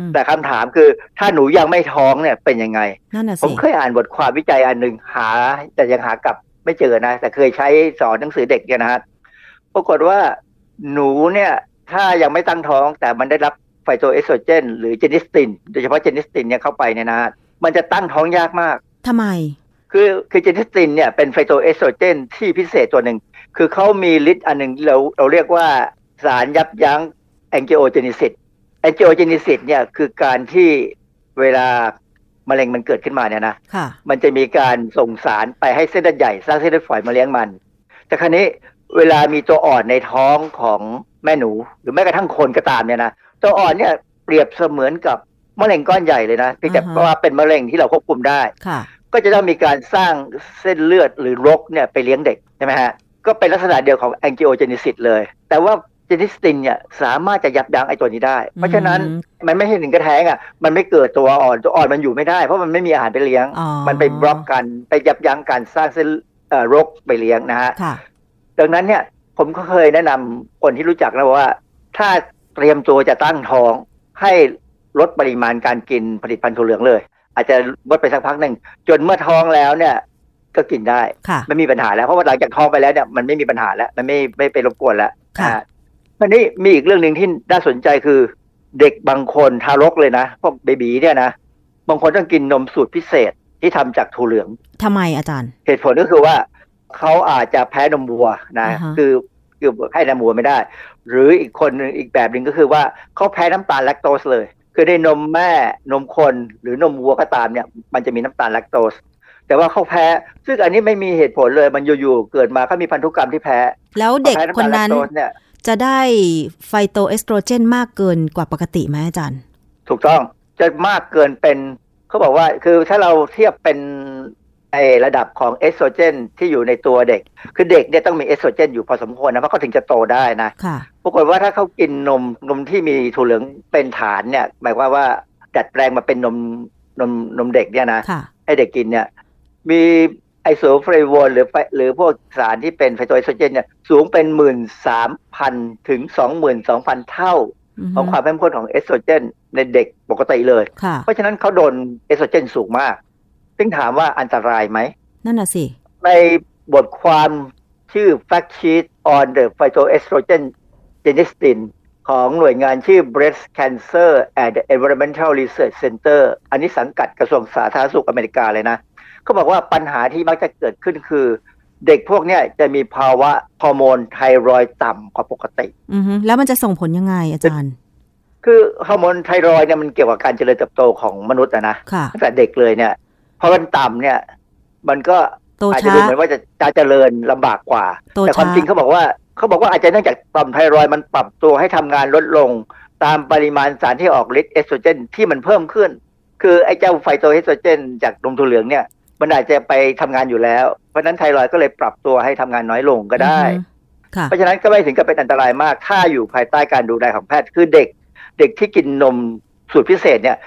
S2: ม
S5: แต่คำถามคือถ้าหนูยังไม่ท้องเนี่ยเป็นยังไง
S2: นั่นน่ะ
S5: ผม
S2: สิ
S5: เคยอ่านบทความวิจัยอันหนึ่งหา แต่ยังหากลับไม่เจอนะ แต่เคยใช้สอนหนังสือเด็กเนี่ยนะฮะปรากฏว่าหนูเนี่ยถ้ายังไม่ตั้งท้องแต่มันได้รับไฟโตเอสโตรเจน หรือ genistein โดยเฉพาะ genistein เนี่ยเข้าไปเนี่ยนะฮะมันจะตั้งท้องยากมาก
S2: ทำไม
S5: คือคือ genistein เนี่ยเป็นไฟโตเอสโตรเจนที่พิเศษตัวหนึ่ง คือเขามีฤทธิ์อันหนึ่งเราเราเรียกว่าสารยับยั้ง angiogenesis angiogenesis เนี่ยคือการที่เวลามะเร็งมันเกิดขึ้นมาเนี่ยนะ
S2: ค่ะ
S5: มันจะมีการส่งสารไปให้เส้นเลือดใหญ่สร้างเส้นเลือดฝอยมาเลี้ยงมัน แต่ครั้นี้เวลามีตัวอ่อนในท้องของแม่หนู หรือแม้กระทั่งคนก็ตามเนี่ยนะตัวอ่อนเนี่ยเปรียบเสมือนกับมะเร็งก้อนใหญ่เลยนะเพียงแต่
S2: อ่าฮะ
S5: ว่าเป็นมะเร็งที่เราควบคุมได้
S2: ค่ะ
S5: ก็จะต้องมีการสร้างเส้นเลือดหรือรกเนี่ยไปเลี้ยงเด็กใช่ไหมฮะก็เป็นลักษณะเดียวของแองจิโอเจนิซิสเลย แต่ว่าเจนิสตินเนี่ยสามารถจะยับยั้งไอ้ตัวนี้ได้ เพราะฉะนั้น
S2: อืม
S5: มันไม่ใช่ถึงกระแทงอะมันไม่เกิดตัวอ่อนตัวอ่อนมันอยู่ไม่ได้ เพราะมันไม่มีอาหารไปเลี้ยง
S2: อ๋อ
S5: มันไปบล็อกกันไปยับยั้งการสร้างเส้นเอ่อรกไปเลี้ยงนะฮะ
S2: ค่ะ
S5: ดังนั้นเนี่ยผมก็เคยแนะนำคนที่รู้จักนะว่า ถ้าเตรียมตัวจะตั้งท้องให้ลดปริมาณการกินผลิตภัณฑ์ถั่วเหลืองเลย อาจจะลดไปสักพักหนึ่งจนเมื่อท้องแล้วเนี่ยก็กินได้
S2: ค่ะ
S5: ไม่มีปัญหาแล้วเพราะว่าหลังจากท้องไปแล้วเนี่ยมันไม่มีปัญหาแล้ว มันไม่ไม่ไปรบกวนแล้ว
S2: ค่ะ
S5: อ่าทีนี้มีอีกเรื่องหนึ่งที่น่าสนใจคือ เด็กบางคนทารกเลยนะพวกเบบีเนี่ยนะบางคนต้องกินนมสูตรพิเศษที่ทำจากถั่วเหลือง
S2: ทำไมอาจารย์
S5: เหตุผลก็คือว่าเขาอาจจะแพ้นมวัวนะ
S2: อ่าฮะ
S5: คือคือให้นมวัวไม่ได้ หรืออีกคนหนึ่งอีกแบบหนึ่งก็คือว่าเขาแพ้น้ำตาลแลคโตสเลย คือในนมแม่นมคนหรือนมวัวก็ตามเนี่ย มันจะมีน้ำตาลแลคโตส แต่ว่าเขาแพ้ ซึ่งอันนี้ไม่มีเหตุผลเลยมันอยู่ๆเกิดมาเขามีพันธุกรรมที่แพ้
S2: แล้วเด็ก
S5: พอแพ้ำ
S2: ค
S5: ตานลแล
S2: นั้น
S5: โตสเนี่ย
S2: จะได้ไฟโตเอสโตรเจนมากเกินกว่าปกติไหมอาจารย์
S5: ถูกต้องจะมากเกินเป็นเขาบอกว่าคือถ้าเราเทียบเป็นไอ้ระดับของเอสโตรเจนที่อยู่ในตัวเด็ก คือเด็กเนี่ยต้องมีเอสโตรเจนอยู่พอสมควรนะเพราะเขาถึงจะโตได้นะ
S2: ค่ะ
S5: ปรากฏว่าถ้าเขากินนมนมที่มีถั่วเหลืองเป็นฐานเนี่ย หมายความว่าดัดแปลงมาเป็นนมนมนมเด็กเนี่ยนะ
S2: ค่ะ
S5: ให้เด็กกินเนี่ย มี isoflavone หรือไฟหรือพวกสารที่เป็นไฟโตเอสโตรเจนเนี่ยสูงเป็นหมื่นสามพันถึงสองหมื่นสองพันเท่า
S2: อือฮึ
S5: ของความเข้มข้นของเอสโตรเจนในเด็กปกติเลย
S2: ค่ะ
S5: เพราะฉะนั้นเขาโดนเอสโตรเจนสูงมาก ซึ่งถามว่าอันตรายไหม
S2: นั่นน่ะสิ
S5: ในบทความชื่อ Fact Sheet on the Phytoestrogen Genistin ของหน่วยงานชื่อ Breast Cancer and Environmental Research Center อันนี้สังกัดกระทรวงสาธารณสุขอเมริกาเลยนะเขาบอกว่าปัญหาที่มักจะเกิดขึ้นคือ เด็กพวกเนี้ยจะมีภาวะฮอร์โมนไทรอยด์ต่ำกว่าปกติ
S2: อือฮึแล้วมันจะส่งผลยังไงอาจารย์
S5: คือฮอร์โมนไทรอยด์เนี่ยมันเกี่ยวกับการเจริญเติบโตของมนุษย์อะนะ
S2: ค่ะ
S5: ตั้งแต่เด็กเลยเนี่ยพอมันต่ำเนี่ย มันก็
S2: โต
S5: อาจจะ
S2: ช้า
S5: ดูเหมือนว่าจะจะเจริญลำบากกว่า
S2: โต
S5: แต่ความ
S2: ช้า
S5: จริงเขาบอกว่า เขาบอกว่าอาจจะเนื่องจากต่อมไทรอยด์มันปรับตัวให้ทำงานลดลง ตามปริมาณสารที่ออกฤทธิ์เอสโตรเจนที่มันเพิ่มขึ้น คือไอ้เจ้าไฟโตเอสโตรเจน จากนมถั่วเหลืองเนี่ย มันอาจจะไปทำงานอยู่แล้ว เพราะฉะนั้นไทรอยด์ก็เลยปรับตัวให้ทำงานน้อยลงก็ได้
S2: อือฮึค่ะ
S5: เพราะฉะนั้นก็ไม่ถึงกับเป็นอันตรายมาก ถ้าอยู่ภายใต้การดูแลของแพทย์คือเด็ก เด็กที่กินนมสูตรพิเศษเนี่ย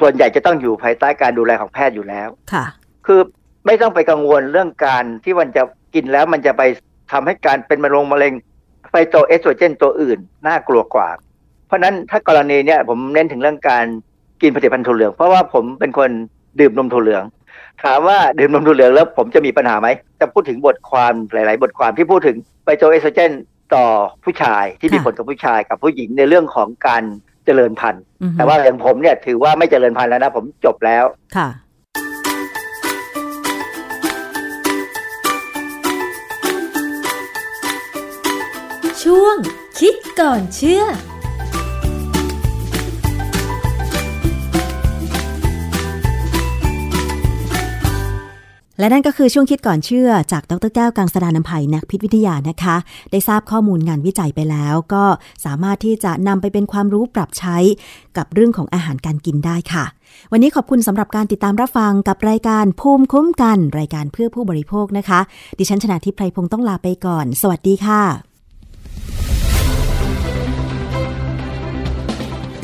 S5: ส่วนใหญ่จะต้องอยู่ภายใต้การดูแลของแพทย์อยู่แล้ว
S2: ค่ะ
S5: คือไม่ต้องไปกังวลเรื่องการที่มันจะกินแล้วมันจะไป ทำให้การเป็นมะเร็งมะเร็งไฟโตเอสโตรเจนตัวอื่น น่ากลัวกว่า เพราะฉะนั้นถ้ากรณีเนี่ยผมเน้นถึงเรื่องการกินผลิตภัณฑ์ถั่วเหลือง เพราะว่าผมเป็นคนดื่มนมถั่วเหลือง ถามว่าดื่มนมถั่วเหลืองแล้วผมจะมีปัญหาไหมจะพูดถึงบทความหลาย ๆ บทความที่พูดถึงไฟโตเอสโตรเจนต่อผู้ชายที่มี
S2: ค่ะ
S5: ผลกับผู้ชายกับผู้หญิงในเรื่องของการเจริญพันธุ์
S2: อือฮึ
S5: แต่ว่าอย่างผมเนี่ยถือว่าไม่เจริญพันธุ์แล้วนะผมจบแล้ว
S6: ช่วง คิดก่อนเชื่อ
S2: และนั่นก็คือช่วงคิดก่อนเชื่อจากดรแก้วกังสดานนภัยนักพิษวิทยานะคะ ได้ทราบข้อมูลงานวิจัยไปแล้ว ก็สามารถที่จะนำไปเป็นความรู้ปรับใช้กับเรื่องของอาหารการกินได้ค่ะ วันนี้ขอบคุณสำหรับการติดตามรับฟังกับรายการภูมิคุ้มกัน รายการเพื่อผู้บริโภคนะคะ ดิฉันชนะทิพไพรพงศ์ต้องลาไปก่อน สวัสดีค่ะ